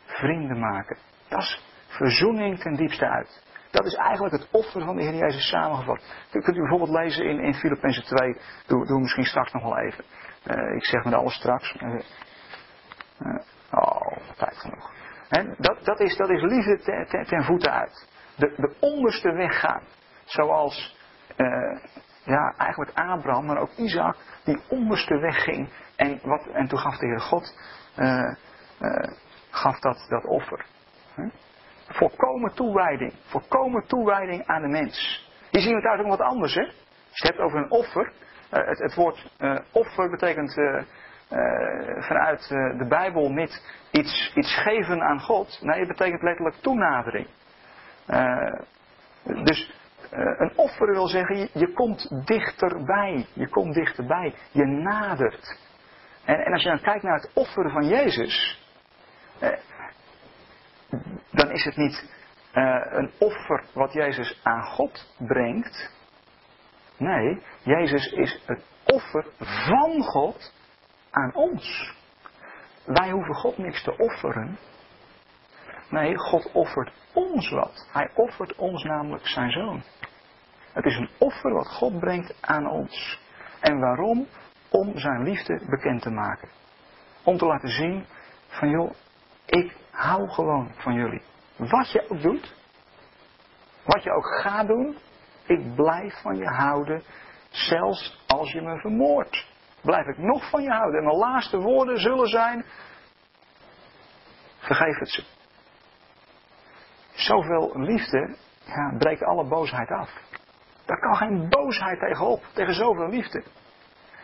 vrienden maken. Dat is verzoening ten diepste uit. Dat is eigenlijk het offer van de Heer Jezus samengevat. Dat kunt u bijvoorbeeld lezen in, in Filippenzen 2. Doe, doe misschien straks nog wel even. Uh, ik zeg met alles straks. Uh, oh, tijd genoeg. dat, dat, is, dat is liefde ten, ten, voeten uit. De, de onderste weg gaan. Zoals ja, eigenlijk Abraham, maar ook Isaac, die onderste weg ging. En, wat, en toen gaf de Heer God gaf dat, dat offer. Huh? Volkomen toewijding. Volkomen toewijding aan de mens. Hier zien we eigenlijk wat anders. Hè? Als je het hebt over een offer. het, het woord offer betekent vanuit de Bijbel niet iets, iets geven aan God. Nee, het betekent letterlijk toenadering. dus eh, een offer wil zeggen, je, komt dichterbij. Je komt dichterbij. Je nadert. En, en als je dan kijkt naar het offeren van Jezus, eh, dan is het niet eh, een offer wat Jezus aan God brengt. Nee, Jezus is het offer van God aan ons. Wij hoeven God niks te offeren. Nee, God offert ons wat. Hij offert ons namelijk zijn zoon. Het is een offer wat God brengt aan ons. En waarom? Om zijn liefde bekend te maken. Om te laten zien van joh, ik hou gewoon van jullie. Wat je ook doet, wat je ook gaat doen, ik blijf van je houden, zelfs als je me vermoordt. Blijf ik nog van je houden. En mijn laatste woorden zullen zijn, vergeef het ze. Zoveel liefde ja, breekt alle boosheid af. Daar kan geen boosheid tegenop, tegen zoveel liefde.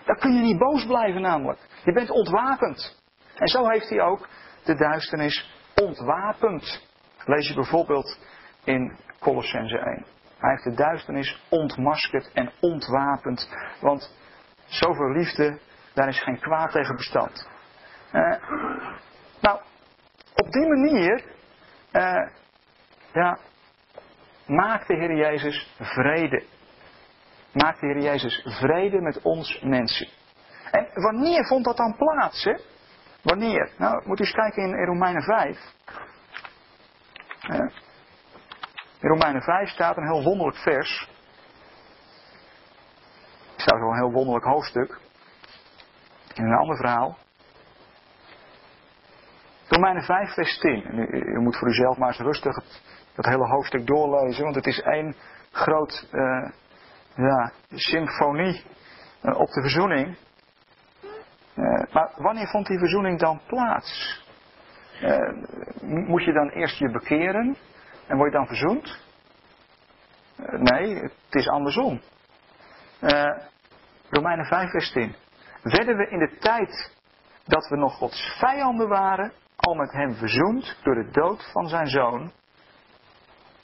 Daar kun je niet boos blijven namelijk. Je bent ontwapend. En zo heeft hij ook de duisternis ontwapend. Lees je bijvoorbeeld in Colossense 1. Hij heeft de duisternis ontmaskerd en ontwapend. Want zoveel liefde, daar is geen kwaad tegen bestand. Uh, nou, op die manier uh, ja, maakt de Heer Jezus vrede. Maakt de Heer Jezus vrede met ons mensen. En wanneer vond dat dan plaats? Wanneer? Nou, moet u eens kijken in, Romeinen 5. In Romeinen 5 staat een heel wonderlijk vers. Het staat wel een heel wonderlijk hoofdstuk. In een ander verhaal. Romeinen 5, vers 10. En u, moet voor uzelf maar eens rustig dat hele hoofdstuk doorlezen, want het is één groot uh, ja, symfonie uh, op de verzoening. Uh, maar wanneer vond die verzoening dan plaats? moet je dan eerst je bekeren en word je dan verzoend? nee, het is andersom. Romeinen 5, vers 10. Werden we in de tijd dat we nog Gods vijanden waren, al met hem verzoend door de dood van zijn zoon,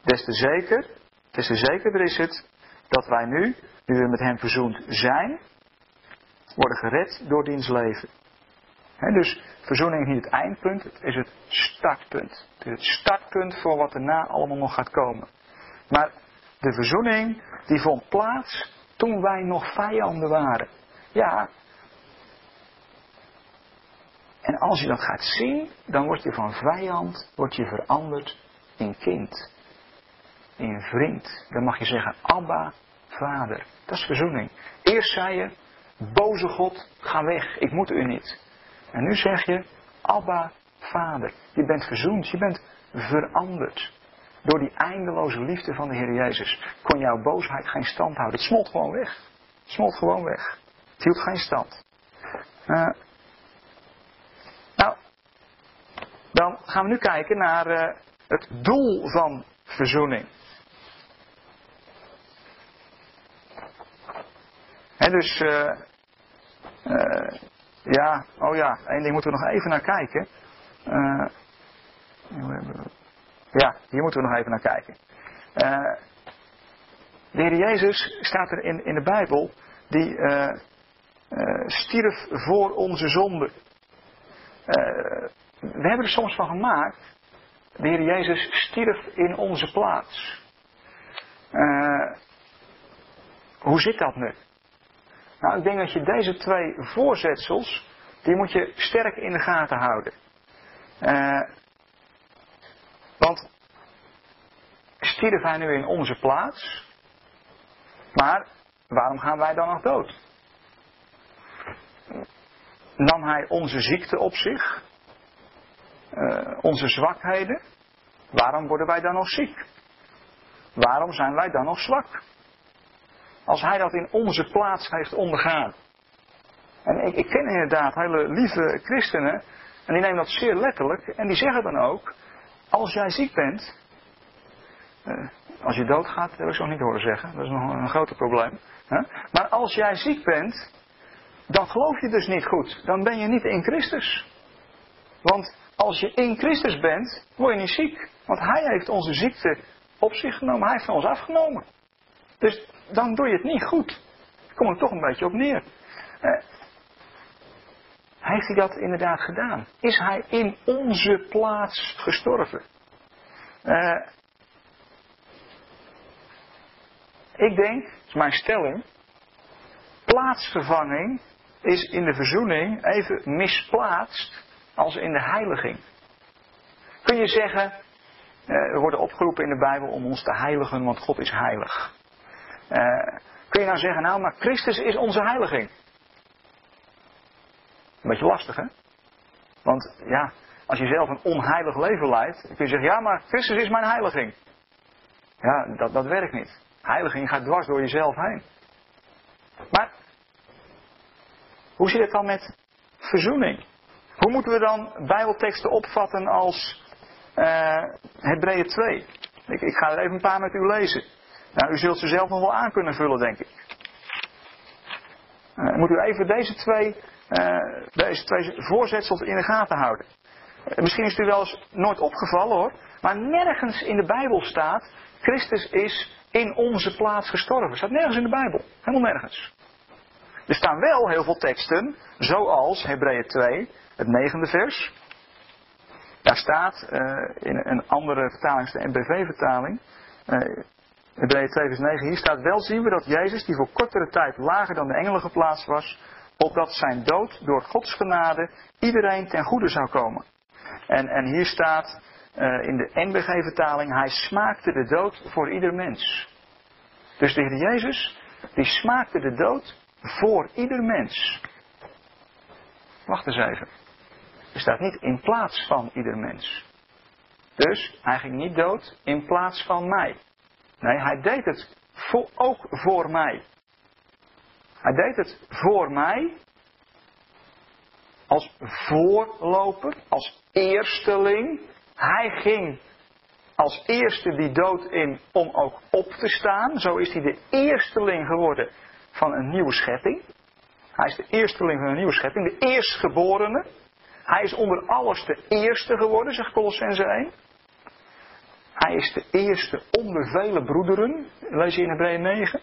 Des te zeker, des te zekerder is het dat wij nu, nu we met hem verzoend zijn, worden gered door diens leven. dus verzoening is niet het eindpunt, het is het startpunt. Het is het startpunt voor wat erna allemaal nog gaat komen. Maar de verzoening die vond plaats toen wij nog vijanden waren. Ja. En als je dat gaat zien, dan word je van vijand word je veranderd in kind in vriend. Dan mag je zeggen, Abba, vader. Dat is verzoening. Eerst zei je, boze God, ga weg, ik moet u niet. En nu zeg je, Abba, vader. Je bent verzoend, je bent veranderd. Door die eindeloze liefde van de Heer Jezus kon jouw boosheid geen stand houden. Het smolt gewoon weg. Het smolt gewoon weg. Het hield geen stand. Uh, nou, dan gaan we nu kijken naar uh, het doel van verzoening. En dus, uh, uh, ja, oh ja, één ding moeten we nog even naar kijken. Uh, ja, hier moeten we nog even naar kijken. de Heer Jezus staat er in, in de Bijbel, die stierf voor onze zonde. we hebben er soms van gemaakt, de Heer Jezus stierf in onze plaats. hoe zit dat nu? Nou, ik denk dat je deze twee voorzetsels, die moet je sterk in de gaten houden. Uh, want stierf hij nu in onze plaats, maar waarom gaan wij dan nog dood? Nam hij onze ziekte op zich? eh, onze zwakheden, waarom worden wij dan nog ziek? Waarom zijn wij dan nog zwak? Als hij dat in onze plaats heeft ondergaan. En ik, ik ken inderdaad hele lieve christenen, en die nemen dat zeer letterlijk, en die zeggen dan ook, als jij ziek bent, uh, als je doodgaat, heb ik zo niet horen zeggen, dat is nog een, groter probleem. Maar als jij ziek bent, dan geloof je dus niet goed. Dan ben je niet in Christus. Want als je in Christus bent, word je niet ziek. Want Hij heeft onze ziekte op zich genomen. Hij heeft van ons afgenomen. Dus dan doe je het niet goed. Kom ik toch een beetje op neer. Eh, heeft hij dat inderdaad gedaan? Is hij in onze plaats gestorven? Eh, ik denk, dat is mijn stelling, plaatsvervanging is in de verzoening even misplaatst als in de heiliging. Kun je zeggen, uh, we worden opgeroepen in de Bijbel om ons te heiligen, want God is heilig. Uh, kun je nou zeggen, nou, maar Christus is onze heiliging. Een beetje lastig, hè? Want ja, als je zelf een onheilig leven leidt, kun je zeggen, ja, maar Christus is mijn heiliging. Ja, dat, dat werkt niet. Heiliging gaat dwars door jezelf heen. Maar hoe zit het dan met verzoening? Hoe moeten we dan Bijbelteksten opvatten als uh, Hebreeën 2? Ik, ik, ga er even een paar met u lezen. Nou, u zult ze zelf nog wel aan kunnen vullen, denk ik. Uh, moet u even deze twee, uh, deze twee voorzetsels in de gaten houden. misschien is het u wel eens nooit opgevallen hoor, maar nergens in de Bijbel staat: Christus is in onze plaats gestorven. Staat nergens in de Bijbel. Helemaal nergens. Er staan wel heel veel teksten, zoals Hebreeën 2, het negende vers. Daar staat in een andere vertaling, de NBV-vertaling, Hebreeën 2 vers 9, hier staat wel zien we dat Jezus, die voor kortere tijd lager dan de engelen geplaatst was, opdat zijn dood door Gods genade iedereen ten goede zou komen. En, en hier staat uh, in de NBG-vertaling, hij smaakte de dood voor ieder mens. Dus de Heer Jezus, die smaakte de dood voor ieder mens. Wacht eens even. Er staat niet in plaats van ieder mens. Dus hij ging niet dood in plaats van mij. Nee, hij deed het voor, ook voor mij. Hij deed het voor mij. Als voorloper, als eersteling. Hij ging als eerste die dood in om ook op te staan. Zo is hij de eersteling geworden van een nieuwe schepping. Hij is de eersteling van een nieuwe schepping, de eerstgeborene. Hij is onder alles de eerste geworden, zegt Colossense 1. Hij is de eerste onder vele broederen, lees je in Hebreeën 9.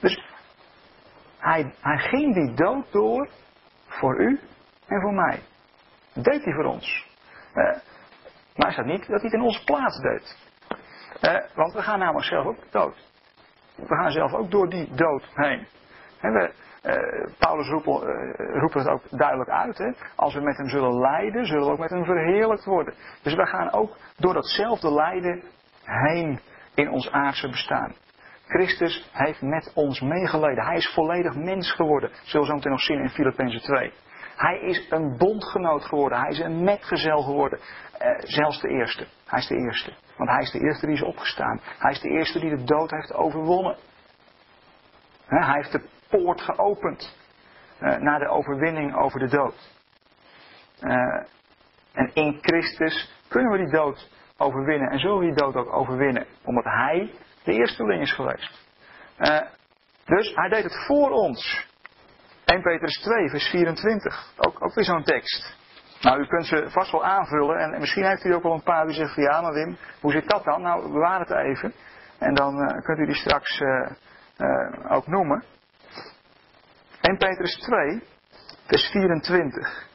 Dus hij, hij ging die dood door voor u en voor mij. Dat deed hij voor ons. Uh, maar hij staat niet dat hij het in onze plaats deed. Uh, want we gaan namelijk zelf ook dood. We gaan zelf ook door die dood heen. we, uh, Paulus roept, uh, roept het ook duidelijk uit. Hè? Als we met hem zullen lijden, zullen we ook met hem verheerlijkt worden. Dus we gaan ook door datzelfde lijden heen in ons aardse bestaan. Christus heeft met ons meegeleden. Hij is volledig mens geworden. Zullen we zo meteen nog zien in Filippenzen 2. Hij is een bondgenoot geworden. Hij is een metgezel geworden. Uh, zelfs de eerste. Hij is de eerste. Want hij is de eerste die is opgestaan. Hij is de eerste die de dood heeft overwonnen. hij heeft de poort geopend uh, naar de overwinning over de dood. Uh, en in Christus kunnen we die dood overwinnen en zullen we die dood ook overwinnen, omdat Hij de eersteling is geweest. Uh, dus Hij deed het voor ons. 1 Petrus 2, vers 24. Ook, weer zo'n tekst. Nou, u kunt ze vast wel aanvullen en, en misschien heeft u ook wel een paar die zeggen ja, maar Wim, hoe zit dat dan? Nou, bewaar het even. En dan kunt u die straks ook noemen. 1 Petrus 2, vers 24.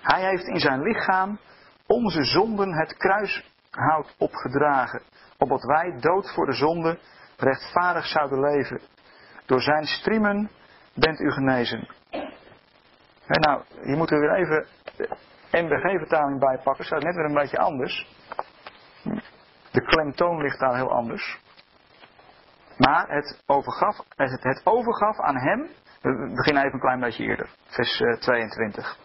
Hij heeft in zijn lichaam onze zonden het kruishout opgedragen, opdat wij dood voor de zonde rechtvaardig zouden leven. Door zijn striemen bent u genezen. En nou, hier moeten we weer even de MBG-vertaling bijpakken, staat net weer een beetje anders. De klemtoon ligt daar heel anders. Maar het overgaf, het, het overgaf aan hem we beginnen even een klein beetje eerder, vers 22.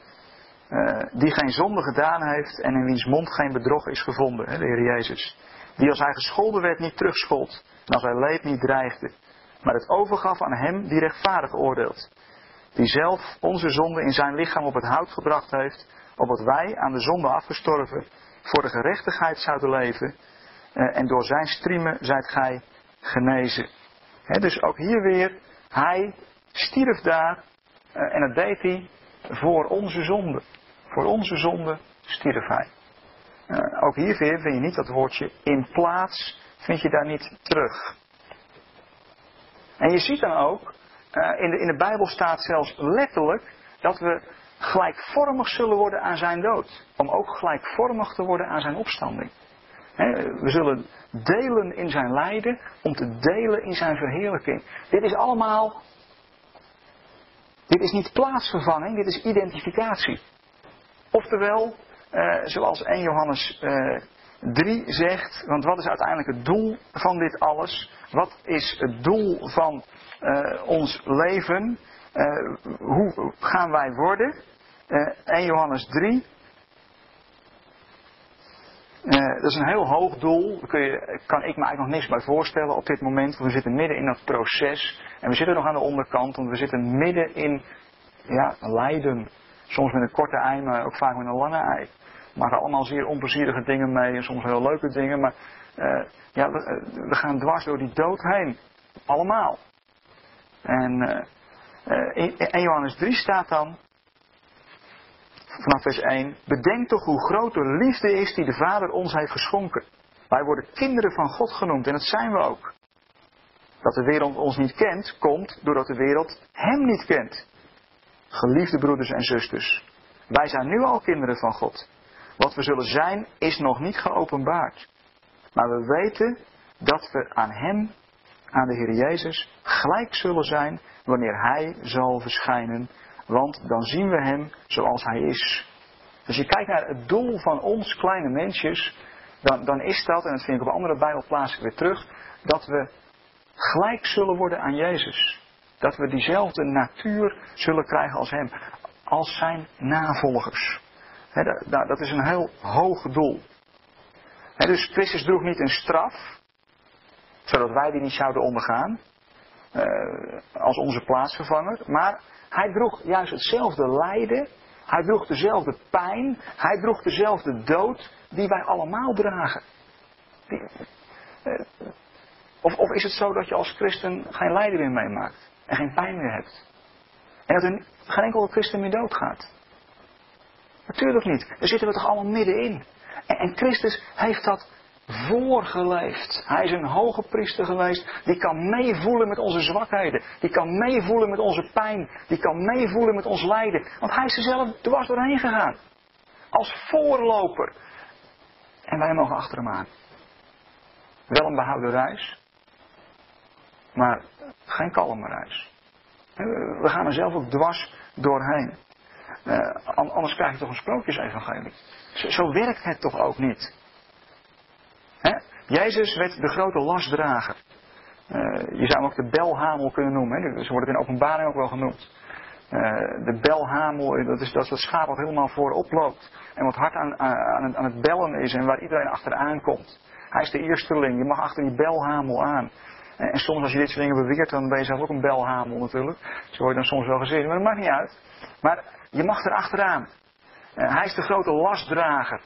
eh, die geen zonde gedaan heeft en in wiens mond geen bedrog is gevonden, hè, de Heer Jezus. Die als hij gescholden werd niet terugschold en als hij leed niet dreigde, maar het overgaf aan hem die rechtvaardig oordeelt. Die zelf onze zonde in zijn lichaam op het hout gebracht heeft, opdat wij aan de zonde afgestorven voor de gerechtigheid zouden leven eh, en door zijn striemen zijt gij genezen. dus ook hier weer, hij stierf daar eh, en dat deed hij voor onze zonde. Voor onze zonde stierf hij. Uh, ook hier vind je niet dat woordje in plaats, vind je daar niet terug. En je ziet dan ook, uh, in, de, in de Bijbel staat zelfs letterlijk dat we gelijkvormig zullen worden aan zijn dood. Om ook gelijkvormig te worden aan zijn opstanding. we zullen delen in zijn lijden om te delen in zijn verheerlijking. Dit is allemaal. Dit is niet plaatsvervanging, dit is identificatie. Oftewel, eh, zoals 1 Johannes eh, 3 zegt, want wat is uiteindelijk het doel van dit alles? Wat is het doel van uh, ons leven? Uh, hoe gaan wij worden? Eh, 1 Johannes 3. Dat is een heel hoog doel. Daar kun je, kan ik me eigenlijk nog niks bij voorstellen op dit moment. Want we zitten midden in dat proces. En we zitten nog aan de onderkant, want we zitten midden in ja, lijden. Soms met een korte ei, maar ook vaak met een lange ei. Maar allemaal zeer onplezierige dingen mee en soms heel leuke dingen. Maar uh, ja, we, we, gaan dwars door die dood heen. Allemaal. En uh, in Johannes 3 staat dan, vanaf vers 1, bedenk toch hoe groot de liefde is die de Vader ons heeft geschonken. Wij worden kinderen van God genoemd en dat zijn we ook. Dat de wereld ons niet kent, komt doordat de wereld Hem niet kent. Geliefde broeders en zusters, wij zijn nu al kinderen van God. Wat we zullen zijn is nog niet geopenbaard. Maar we weten dat we aan Hem, aan de Heer Jezus, gelijk zullen zijn wanneer Hij zal verschijnen. Want dan zien we Hem zoals Hij is. Als je kijkt naar het doel van ons kleine mensjes, dan, dan is dat, en dat vind ik op andere Bijbelplaatsen weer terug, dat we gelijk zullen worden aan Jezus. Dat we diezelfde natuur zullen krijgen als Hem, als Zijn navolgers dat is een heel hoog doel. dus Christus droeg niet een straf, zodat wij die niet zouden ondergaan, als onze plaatsvervanger, maar hij droeg juist hetzelfde lijden, hij droeg dezelfde pijn, hij droeg dezelfde dood die wij allemaal dragen. Uh, of, of, is het zo dat je als christen geen lijden meer meemaakt en geen pijn meer hebt? En dat er geen enkel christen meer doodgaat? Natuurlijk niet. Daar zitten we toch allemaal middenin. En, en Christus heeft dat voorgeleefd. Hij is een hoge priester geweest. Die kan meevoelen met onze zwakheden. Die kan meevoelen met onze pijn. Die kan meevoelen met ons lijden. Want hij is er zelf dwars doorheen gegaan. Als voorloper. En wij mogen achter hem aan. Wel een behouden reis. Maar geen kalme reis. We gaan er zelf ook dwars doorheen. Uh, anders krijg je toch een sprookjesevangelie. Zo, zo werkt het toch ook niet. Jezus werd de grote lastdrager. Uh, je zou hem ook de belhamel kunnen noemen. Hè? Zo wordt het in openbaring ook wel genoemd. Uh, de belhamel, dat is, dat is schaap wat helemaal voorop loopt. En wat hard aan, aan, het, bellen is en waar iedereen achteraan komt. Hij is de eersteling, je mag achter die belhamel aan. En, soms als je dit soort dingen beweert, dan ben je zelf ook een belhamel natuurlijk. Zo word je dan soms wel gezien, maar dat maakt niet uit. Maar je mag er achteraan. Uh, hij is de grote lastdrager.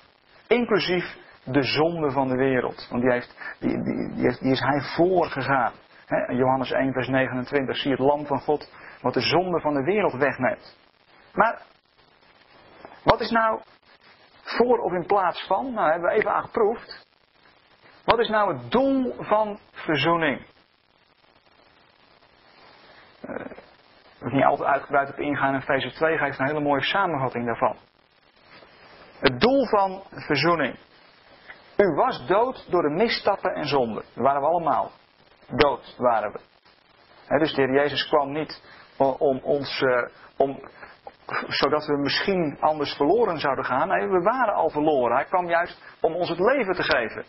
Inclusief de zonde van de wereld. Want die, heeft, die, die, die, is hij voorgegaan. He, Johannes 1, vers 29. Zie het lam van God wat de zonde van de wereld wegneemt. Maar wat is nou voor of in plaats van? Nou, hebben we even aangeproefd. Wat is nou het doel van verzoening? Uh, ik niet altijd uitgebreid op ingaan. En Efeze 2 geeft een hele mooie samenvatting daarvan. Het doel van verzoening. U was dood door de misstappen en zonden. Dat waren we allemaal. Dood waren we. dus de Heer Jezus kwam niet om ons, uh, om, zodat we misschien anders verloren zouden gaan. Nee, we waren al verloren. Hij kwam juist om ons het leven te geven.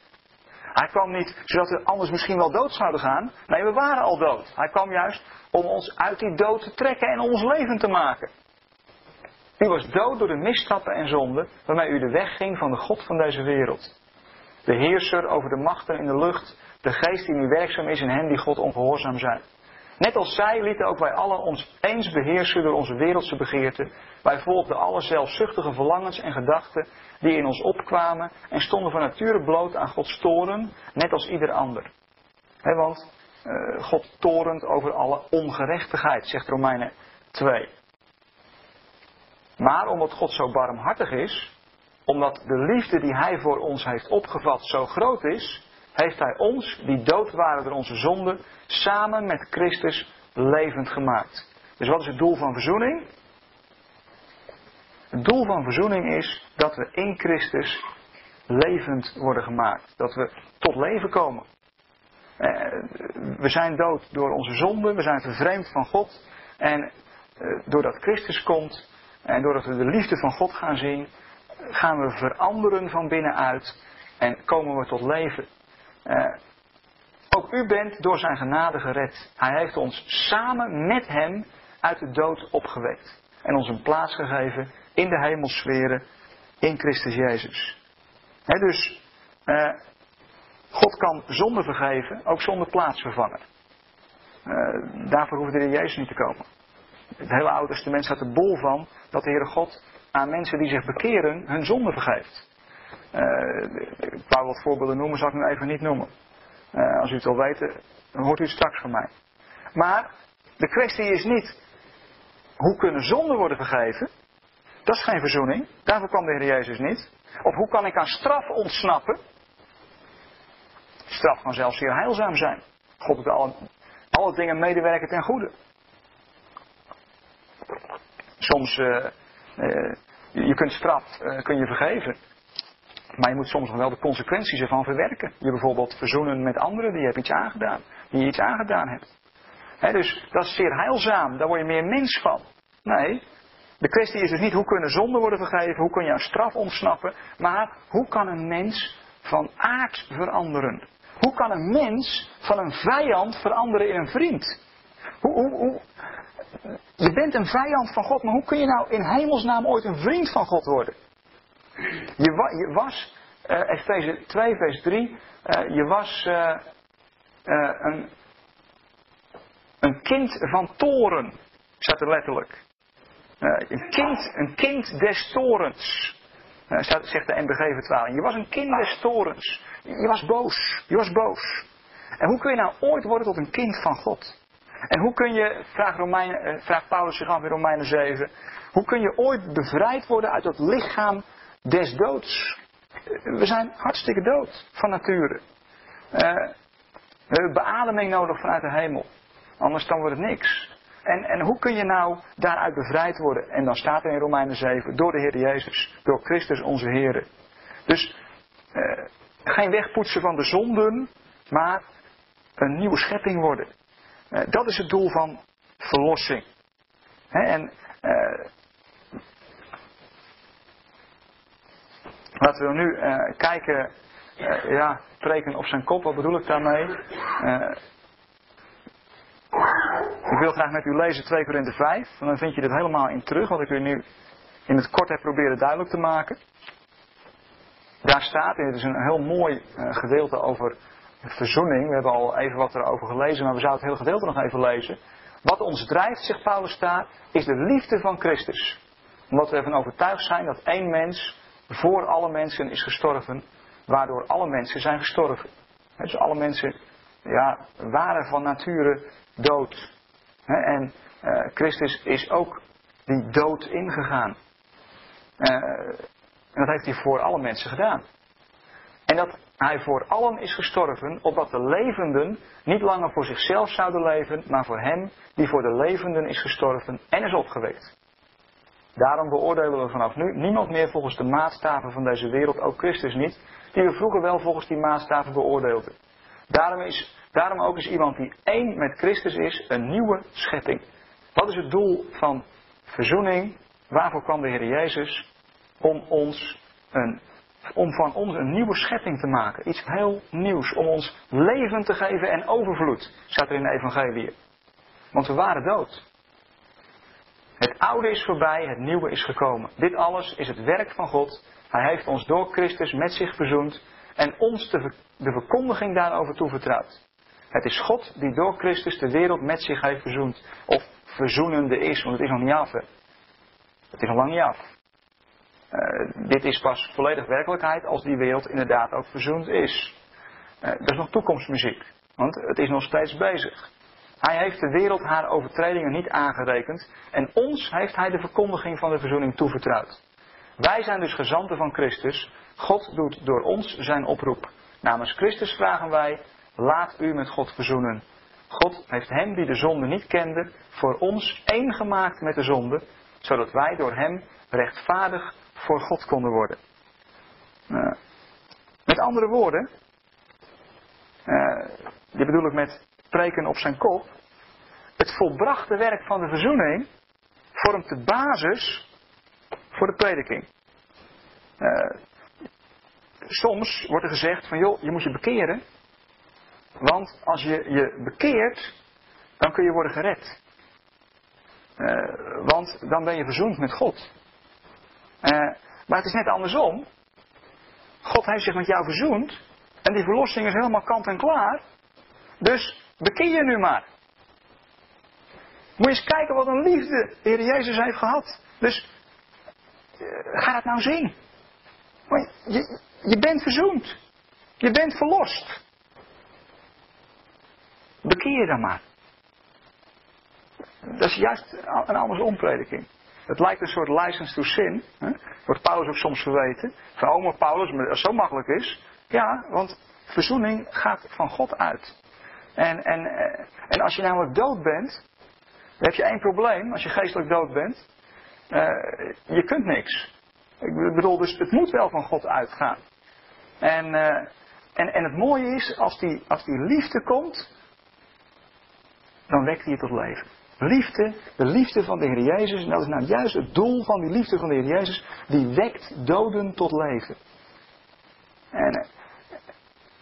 Hij kwam niet zodat we anders misschien wel dood zouden gaan. Nee, we waren al dood. Hij kwam juist om ons uit die dood te trekken en ons leven te maken. U was dood door de misstappen en zonden waarmee u de weg ging van de God van deze wereld. De heerser over de machten in de lucht, de geest die nu werkzaam is in hen die God ongehoorzaam zijn. Net als zij lieten ook wij allen ons eens beheersen door onze wereldse begeerten. Wij volgden alle zelfzuchtige verlangens en gedachten die in ons opkwamen en stonden van nature bloot aan Gods toren, net als ieder ander. want uh, God torent over alle ongerechtigheid, zegt Romeinen 2. Maar omdat God zo barmhartig is, omdat de liefde die Hij voor ons heeft opgevat zo groot is, heeft Hij ons, die dood waren door onze zonden, samen met Christus levend gemaakt. Dus wat is het doel van verzoening? Het doel van verzoening is dat we in Christus levend worden gemaakt. Dat we tot leven komen. Eh, we zijn dood door onze zonden, we zijn vervreemd van God. En eh, doordat Christus komt en doordat we de liefde van God gaan zien, gaan we veranderen van binnenuit en komen we tot leven. Uh, ook u bent door zijn genade gered. Hij heeft ons samen met hem uit de dood opgewekt. En ons een plaats gegeven in de hemelsferen in Christus Jezus. dus uh, God kan zonder vergeven, ook zonder plaatsvervanger. Uh, daarvoor hoeft de Jezus niet te komen. Het hele Oude Testament staat er bol van dat de Heere God aan mensen die zich bekeren hun zonde vergeeft. Ik wou wat voorbeelden noemen, zal ik nu even niet noemen. Uh, als u het wil weten, dan hoort u het straks van mij. Maar de kwestie is niet hoe kunnen zonden worden vergeven. Dat is geen verzoening. Daarvoor kwam de Heer Jezus niet. Of hoe kan ik aan straf ontsnappen. Straf kan zelfs zeer heilzaam zijn. God doet alle, dingen medewerken ten goede. Soms, uh, je kunt straf uh, kun je vergeven. Maar je moet soms nog wel de consequenties ervan verwerken. Je bijvoorbeeld verzoenen met anderen die je hebt iets aangedaan. Die je iets aangedaan hebt. dus dat is zeer heilzaam. Daar word je meer mens van. Nee. De kwestie is dus niet hoe kunnen zonden worden vergeven. Hoe kun je aan straf ontsnappen. Maar hoe kan een mens van aard veranderen? Hoe kan een mens van een vijand veranderen in een vriend? Hoe, hoe, hoe, je bent een vijand van God, maar hoe kun je nou in hemelsnaam ooit een vriend van God worden? Je, was, uh, Efeze 2, vers 3, uh, eh, je was uh, een, een kind van toren, staat er letterlijk. een, kind, een kind des torens, zegt de NBG vertaling. Je was een kind des torens. Je was boos, je was boos. En hoe kun je nou ooit worden tot een kind van God? En hoe kun je, vraagt, Romein, vraagt Paulus zich af in Romeinen 7, hoe kun je ooit bevrijd worden uit dat lichaam des doods. We zijn hartstikke dood van nature. Uh, we hebben beademing nodig vanuit de hemel. Anders dan wordt het niks. En, en hoe kun je nou daaruit bevrijd worden? En dan staat er in Romeinen 7, door de Heer Jezus, door Christus onze Heer. Dus geen wegpoetsen van de zonden, maar een nieuwe schepping worden. Uh, dat is het doel van verlossing. en Laten we nu uh, kijken, ja, preken op zijn kop, wat bedoel ik daarmee? Ik wil graag met u lezen 2 Korinthe 5, want dan vind je dit helemaal in terug, wat ik u nu in het kort heb proberen duidelijk te maken. Daar staat, en het is een heel mooi gedeelte over verzoening, we hebben al even wat erover gelezen, maar we zouden het hele gedeelte nog even lezen. Wat ons drijft, zegt Paulus daar, is de liefde van Christus. Omdat we ervan overtuigd zijn dat één mens voor alle mensen is gestorven, waardoor alle mensen zijn gestorven. Dus alle mensen ja, waren van nature dood. En uh, Christus is ook die dood ingegaan. Uh, en dat heeft hij voor alle mensen gedaan. En dat hij voor allen is gestorven, opdat de levenden niet langer voor zichzelf zouden leven, maar voor hem die voor de levenden is gestorven en is opgewekt. Daarom beoordelen we vanaf nu niemand meer volgens de maatstaven van deze wereld, ook Christus niet, die we vroeger wel volgens die maatstaven beoordeelden. Daarom, is, daarom ook is iemand die één met Christus is, een nieuwe schepping. Wat is het doel van verzoening? Waarvoor kwam de Heer Jezus? Om ons een, om van ons een nieuwe schepping te maken. Iets heel nieuws. Om ons leven te geven en overvloed, staat er in de evangelie. Want we waren dood Het oude is voorbij, het nieuwe is gekomen. Dit alles is het werk van God. Hij heeft ons door Christus met zich verzoend en ons de, verkondiging daarover toevertrouwd. Het is God die door Christus de wereld met zich heeft verzoend. Of verzoenende is, want het is nog niet af. Het is nog lang niet af. Uh, dit is pas volledig werkelijkheid als die wereld inderdaad ook verzoend is. Uh, dat is nog toekomstmuziek, want het is nog steeds bezig. Hij heeft de wereld haar overtredingen niet aangerekend en ons heeft hij de verkondiging van de verzoening toevertrouwd. Wij zijn dus gezanten van Christus. God doet door ons zijn oproep. Namens Christus vragen wij, laat u met God verzoenen. God heeft hem die de zonde niet kende, voor ons één gemaakt met de zonde, zodat wij door hem rechtvaardig voor God konden worden. Uh, met andere woorden, uh, dit bedoel ik met spreken op zijn kop. Het volbrachte werk van de verzoening vormt de basis voor de prediking. Uh, soms wordt er gezegd van joh, je moet je bekeren. Want als je je bekeert, dan kun je worden gered. Want dan ben je verzoend met God. Uh, maar het is net andersom. God heeft zich met jou verzoend. En die verlossing is helemaal kant en klaar. Dus Bekeer je nu maar. Moet je eens kijken wat een liefde de Heer Jezus heeft gehad. Dus uh, ga dat nou zien. Je, je bent verzoend. Je bent verlost. Bekeer je dan maar. Dat is juist een andersom prediking. Het lijkt een soort license to sin. Hè? Wordt Paulus ook soms verweten. Van oma Paulus, maar als het zo makkelijk is. Ja, want verzoening gaat van God uit. En, en, eh, en als je namelijk dood bent, dan heb je één probleem als je geestelijk dood bent. Uh, je kunt niks. Ik bedoel, dus het moet wel van God uitgaan. En, uh, en, en het mooie is, als die, als die liefde komt, dan wekt hij je tot leven. Liefde, de liefde van de Heer Jezus, en dat is nou juist het doel van die liefde van de Heer Jezus, die wekt doden tot leven. En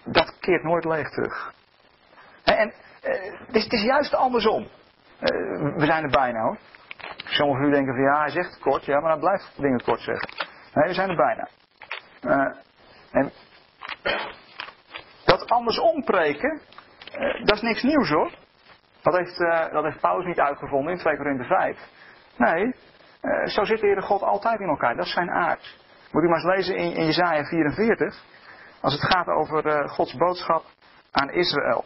dat keert nooit leeg terug. En uh, het, is, juist andersom. Uh, we zijn er bijna hoor. Sommigen van u denken van ja, hij zegt het kort, ja, maar hij blijft dingen kort zeggen. Nee, we zijn er bijna. Uh, en dat andersom preken, dat is niks nieuws hoor. Dat heeft, dat heeft Paulus niet uitgevonden in 2 Korinthe 5. Nee, zo zit de Heere God altijd in elkaar. Dat is zijn aard. Moet u maar eens lezen in, in Jezaja 44. Als het gaat over Gods boodschap aan Israël.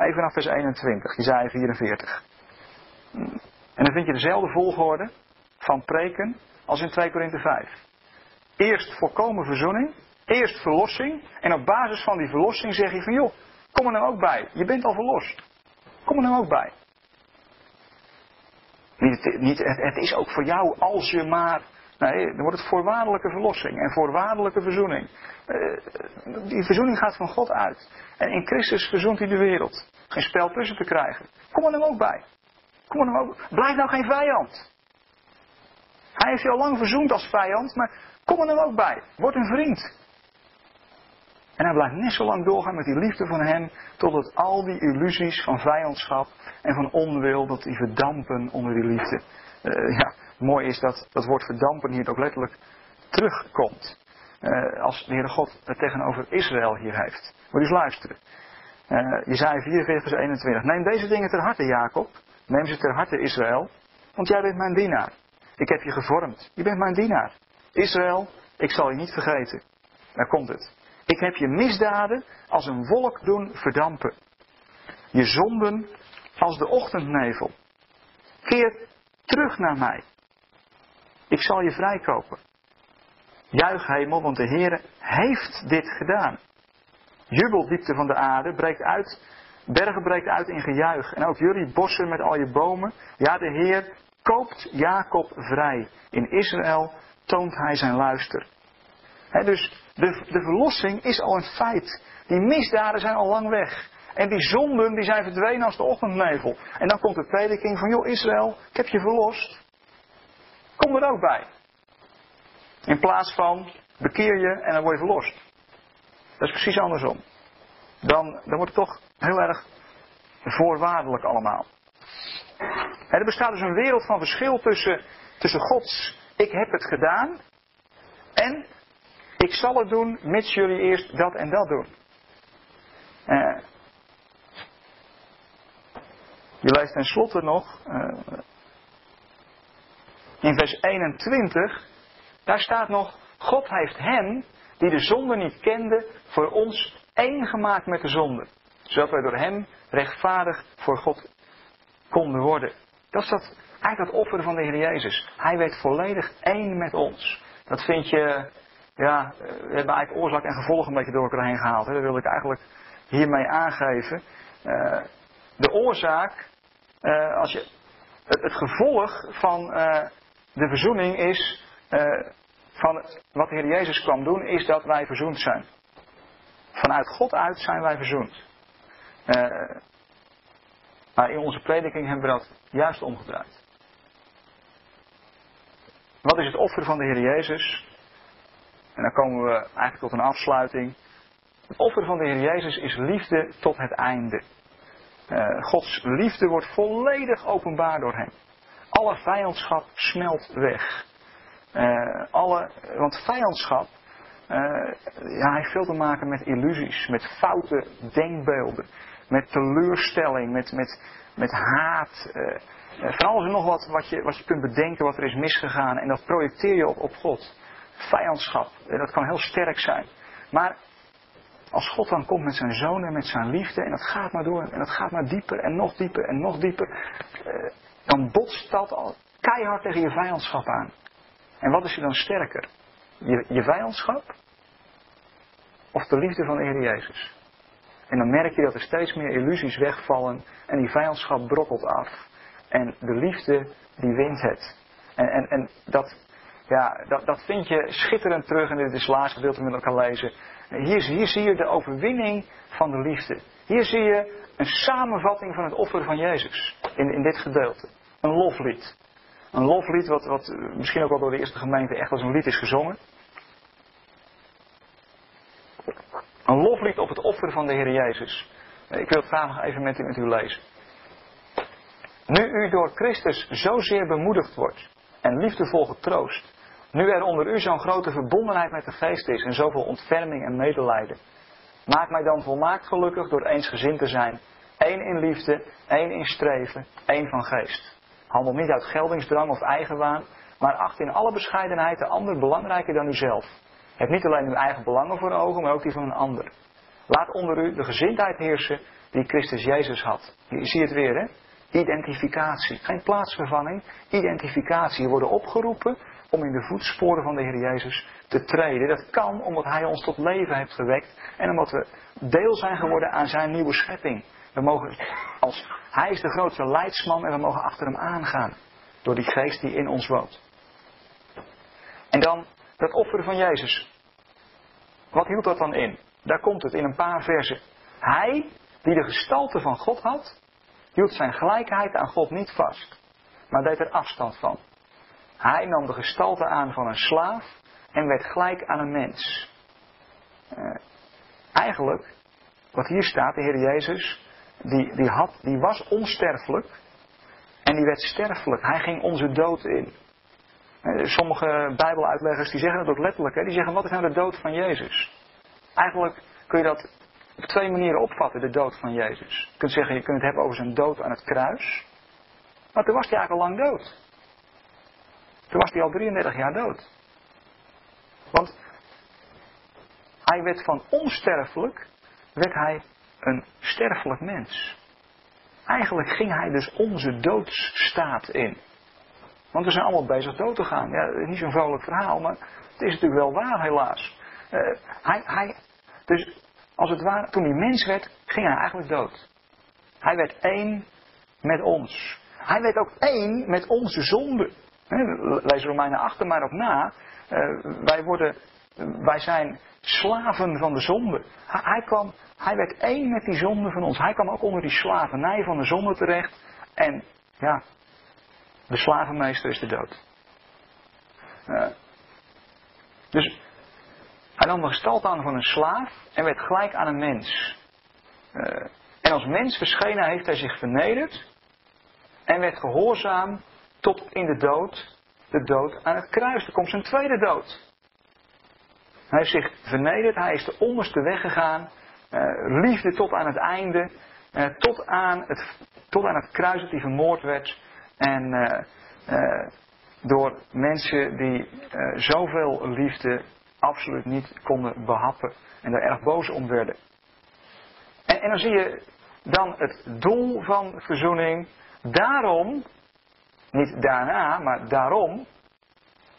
Even vanaf vers 21, Isaiah 44. En dan vind je dezelfde volgorde van preken als in 2 Korinthe 5. Eerst volkomen verzoening, eerst verlossing. En op basis van die verlossing zeg je van joh, kom er nou ook bij. Je bent al verlost. Kom er nou ook bij. Niet, niet, het is ook voor jou als je maar Nee, dan wordt het voorwaardelijke verlossing en voorwaardelijke verzoening. Uh, die verzoening gaat van God uit. En in Christus verzoent hij de wereld. Geen spel tussen te krijgen. Kom er nou ook bij. Kom er nou ook. Blijf nou geen vijand. Hij heeft je al lang verzoend als vijand, maar kom er nou ook bij. Word een vriend. En hij blijft net zo lang doorgaan met die liefde van hem, totdat al die illusies van vijandschap en van onwil, dat die verdampen onder die liefde. Uh, ja, mooi is dat dat woord verdampen hier ook letterlijk terugkomt. Uh, als de Heere God het tegenover Israël hier heeft. Moet eens luisteren. Uh, Jezaja 44 vers 21. Neem deze dingen ter harte Jacob. Neem ze ter harte Israël. Want jij bent mijn dienaar. Ik heb je gevormd. Je bent mijn dienaar. Israël, ik zal je niet vergeten. Daar komt het. Ik heb je misdaden als een wolk doen verdampen. Je zonden als de ochtendnevel. Keer terug naar mij. Ik zal je vrijkopen. Juich hemel, want de Heer heeft dit gedaan. Jubel diepte van de aarde, breekt uit, bergen breekt uit in gejuich. En ook jullie bossen met al je bomen. Ja, de Heer koopt Jacob vrij. In Israël toont hij zijn luister. dus de, de verlossing is al een feit. Die misdaden zijn al lang weg. En die zonden die zijn verdwenen als de ochtendnevel. En dan komt de prediking van, joh Israël, ik heb je verlost. Kom er ook bij. In plaats van bekeer je en dan word je verlost. Dat is precies andersom. Dan, dan wordt het toch heel erg voorwaardelijk allemaal. Er bestaat dus een wereld van verschil tussen, tussen Gods, ik heb het gedaan, en ik zal het doen, mits jullie eerst dat en dat doen. Uh, je leest tenslotte nog uh, in vers 21, daar staat nog, God heeft hen die de zonde niet kenden, voor ons één gemaakt met de zonde. Zodat wij door hem rechtvaardig voor God konden worden. Dat is dat, eigenlijk het offer van de Heer Jezus. Hij werd volledig één met ons. Dat vind je, ja, we hebben eigenlijk oorzaak en gevolg een beetje door elkaar heen gehaald. Hè. Dat wil ik eigenlijk hiermee aangeven. Uh, de oorzaak, uh, als je, het, gevolg van uh, de verzoening is, van wat de Heer Jezus kwam doen, is dat wij verzoend zijn. Vanuit God uit zijn wij verzoend. maar in onze prediking hebben we dat juist omgedraaid. Wat is het offer van de Heer Jezus? En dan komen we eigenlijk tot een afsluiting. Het offer van de Heer Jezus is liefde tot het einde. Uh, Gods liefde wordt volledig openbaar door hem. Alle vijandschap smelt weg. Uh, alle, want vijandschap uh, ja, heeft veel te maken met illusies, met foute denkbeelden, met teleurstelling, met, met, met haat. van alles en nog wat wat je, wat je kunt bedenken wat er is misgegaan en dat projecteer je op, op God. Vijandschap, dat kan heel sterk zijn. Maar als God dan komt met zijn zoon en met zijn liefde, en dat gaat maar door, en dat gaat maar dieper en nog dieper en nog dieper, eh, dan botst dat al keihard tegen je vijandschap aan. En wat is je dan sterker? Je, je vijandschap? Of de liefde van de Jezus? En dan merk je dat er steeds meer illusies wegvallen en die vijandschap brokkelt af. En de liefde, die wint het. En, en, en dat, ja, dat, dat vind je schitterend terug, en dit is het laatste gedeelte met elkaar lezen. Hier, hier zie je de overwinning van de liefde. Hier zie je een samenvatting van het offer van Jezus in, in dit gedeelte. Een loflied. Een loflied wat, wat misschien ook wel door de eerste gemeente echt als een lied is gezongen. Een loflied op het offer van de Heer Jezus. Ik wil het graag even met u, met u lezen. Nu u door Christus zozeer bemoedigd wordt en liefdevol getroost, nu er onder u zo'n grote verbondenheid met de geest is en zoveel ontferming en medelijden. Maak mij dan volmaakt gelukkig door eensgezind te zijn. één in liefde, één in streven, één van geest. Handel niet uit geldingsdrang of eigenwaan, maar acht in alle bescheidenheid de ander belangrijker dan uzelf. Heb niet alleen uw eigen belangen voor ogen, maar ook die van een ander. Laat onder u de gezindheid heersen die Christus Jezus had. Je ziet het weer, hè? Identificatie. Geen plaatsvervanging, identificatie. Worden opgeroepen om in de voetsporen van de Heer Jezus te treden. Dat kan omdat Hij ons tot leven heeft gewekt en omdat we deel zijn geworden aan Zijn nieuwe schepping. We mogen, als Hij is de grootste leidsman en we mogen achter Hem aangaan door die geest die in ons woont. En dan dat offer van Jezus. Wat hield dat dan in? Daar komt het in een paar versen. Hij, die de gestalte van God had, hield zijn gelijkheid aan God niet vast, maar deed er afstand van. Hij nam de gestalte aan van een slaaf en werd gelijk aan een mens. Uh, eigenlijk, wat hier staat, de Heer Jezus, die, die, had, die was onsterfelijk en die werd sterfelijk. Hij ging onze dood in. Uh, sommige Bijbeluitleggers die zeggen dat ook letterlijk. Hè? Die zeggen, wat is nou de dood van Jezus? Eigenlijk kun je dat op twee manieren opvatten, de dood van Jezus. Je kunt zeggen, je kunt het hebben over zijn dood aan het kruis. Maar toen was hij eigenlijk al lang dood. Toen was hij al 33 jaar dood. Want hij werd van onsterfelijk, werd hij een sterfelijk mens. Eigenlijk ging hij dus onze doodsstaat in. Want we zijn allemaal bezig dood te gaan. Ja, niet zo'n vrolijk verhaal, maar het is natuurlijk wel waar helaas. Uh, hij, hij, dus als het ware, toen hij mens werd, ging hij eigenlijk dood. Hij werd één met ons. Hij werd ook één met onze zonde. Lees Romeinen 8 maar op na. Eh, wij, worden, wij zijn slaven van de zonde. Hij, kwam, hij werd één met die zonde van ons. Hij kwam ook onder die slavernij van de zonde terecht. En ja, de slavenmeester is de dood. Uh, dus hij nam de gestalte aan van een slaaf en werd gelijk aan een mens. Uh, en als mens verschenen heeft hij zich vernederd En werd gehoorzaam tot in de dood, de dood aan het kruis. Er komt zijn tweede dood. Hij heeft zich vernederd, hij is de onderste weg gegaan. Uh, liefde tot aan het einde. Uh, tot, aan het, tot aan het kruis dat hij vermoord werd. En uh, door mensen die zoveel liefde absoluut niet konden behappen. En daar erg boos om werden. En, en dan zie je dan het doel van verzoening. Daarom, niet daarna, maar daarom.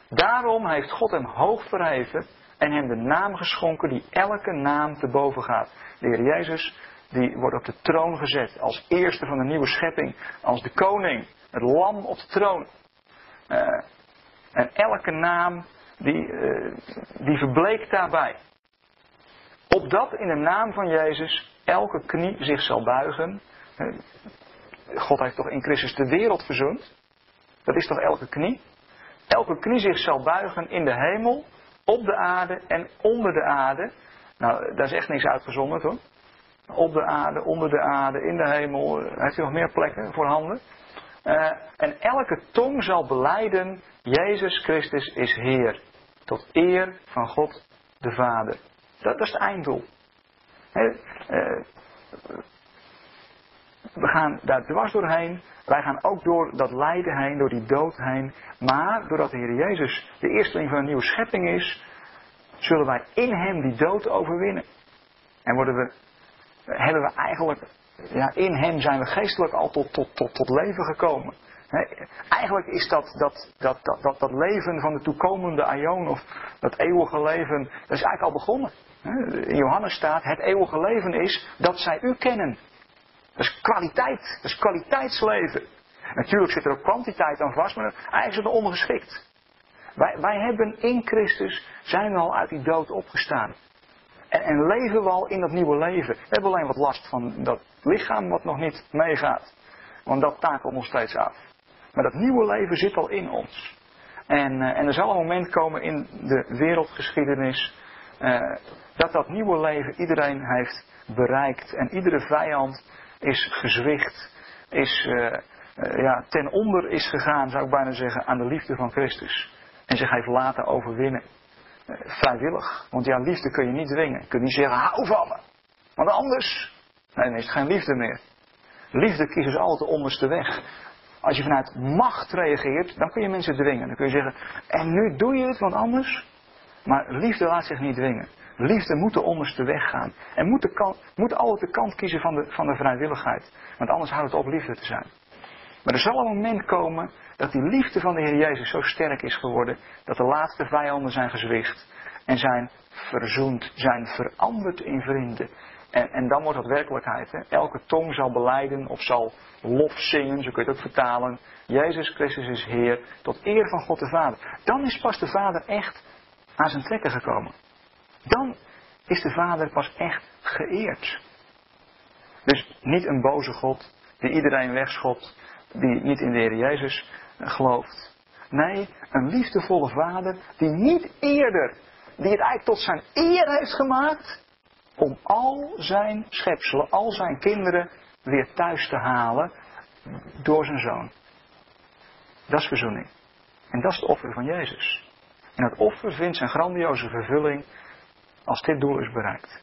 Daarom heeft God hem hoog verheven en hem de naam geschonken die elke naam te boven gaat. De Heer Jezus, die wordt op de troon gezet als eerste van de nieuwe schepping, als de koning, het lam op de troon. Uh, en elke naam die, uh, die verbleekt daarbij. Opdat in de naam van Jezus elke knie zich zal buigen. Uh, God heeft toch in Christus de wereld verzoend? Dat is toch elke knie? Elke knie zich zal buigen in de hemel op de aarde en onder de aarde. Nou, daar is echt niks uitgezonderd hoor. Op de aarde, onder de aarde, in de hemel. Heeft u nog meer plekken voorhanden? Uh, en elke tong zal beleiden, Jezus Christus is Heer. Tot eer van God de Vader. Dat, is het einddoel. He, uh, we gaan daar dwars doorheen. Wij gaan ook door dat lijden heen, door die dood heen. Maar doordat de Heer Jezus de eersteling van een nieuwe schepping is, zullen wij in Hem die dood overwinnen. En worden we, hebben we eigenlijk, ja, in Hem zijn we geestelijk al tot, tot, tot, tot leven gekomen. eigenlijk is dat, dat, dat, dat, dat, dat leven van de toekomende aion of dat eeuwige leven, dat is eigenlijk al begonnen. In Johannes staat, het eeuwige leven is dat zij u kennen. Dat is kwaliteit. Dat is kwaliteitsleven. Natuurlijk zit er ook kwantiteit aan vast, maar eigenlijk is het ondergeschikt. Wij, wij hebben in Christus, zijn we al uit die dood opgestaan. En, en, leven we al in dat nieuwe leven. We hebben alleen wat last van dat lichaam wat nog niet meegaat. Want dat takelt nog steeds af. Maar dat nieuwe leven zit al in ons. En, uh, en er zal een moment komen in de wereldgeschiedenis. Uh, dat dat nieuwe leven iedereen heeft bereikt. En iedere vijand is gezwicht, is uh, ja, ten onder is gegaan, zou ik bijna zeggen, aan de liefde van Christus. En zich heeft laten overwinnen. Uh, vrijwillig. Want ja, liefde kun je niet dwingen. Je kunt niet zeggen, hou van me. Want anders, nee, dan is het geen liefde meer. Liefde kiest dus altijd de onderste weg. Als je vanuit macht reageert, dan kun je mensen dwingen. Dan kun je zeggen, en nu doe je het, want anders. Maar liefde laat zich niet dwingen. Liefde moet de onderste weg gaan. En moet, moet altijd de kant kiezen van de, van de vrijwilligheid. Want anders houdt het op liefde te zijn. Maar er zal een moment komen dat die liefde van de Heer Jezus zo sterk is geworden. Dat de laatste vijanden zijn gezwicht. En zijn verzoend, zijn veranderd in vrienden. En, en dan wordt dat werkelijkheid. Hè? Elke tong zal beleiden of zal lof zingen, zo kun je het ook vertalen. Jezus Christus is Heer, tot eer van God de Vader. Dan is pas de Vader echt aan zijn trekken gekomen. Dan is de Vader pas echt geëerd. Dus niet een boze God die iedereen wegschopt, die niet in de Heer Jezus gelooft. Nee, een liefdevolle Vader die niet eerder, die het eigenlijk tot zijn eer heeft gemaakt, om al zijn schepselen, al zijn kinderen weer thuis te halen door zijn zoon. Dat is verzoening. En dat is het offer van Jezus. En dat offer vindt zijn grandioze vervulling als dit doel is bereikt.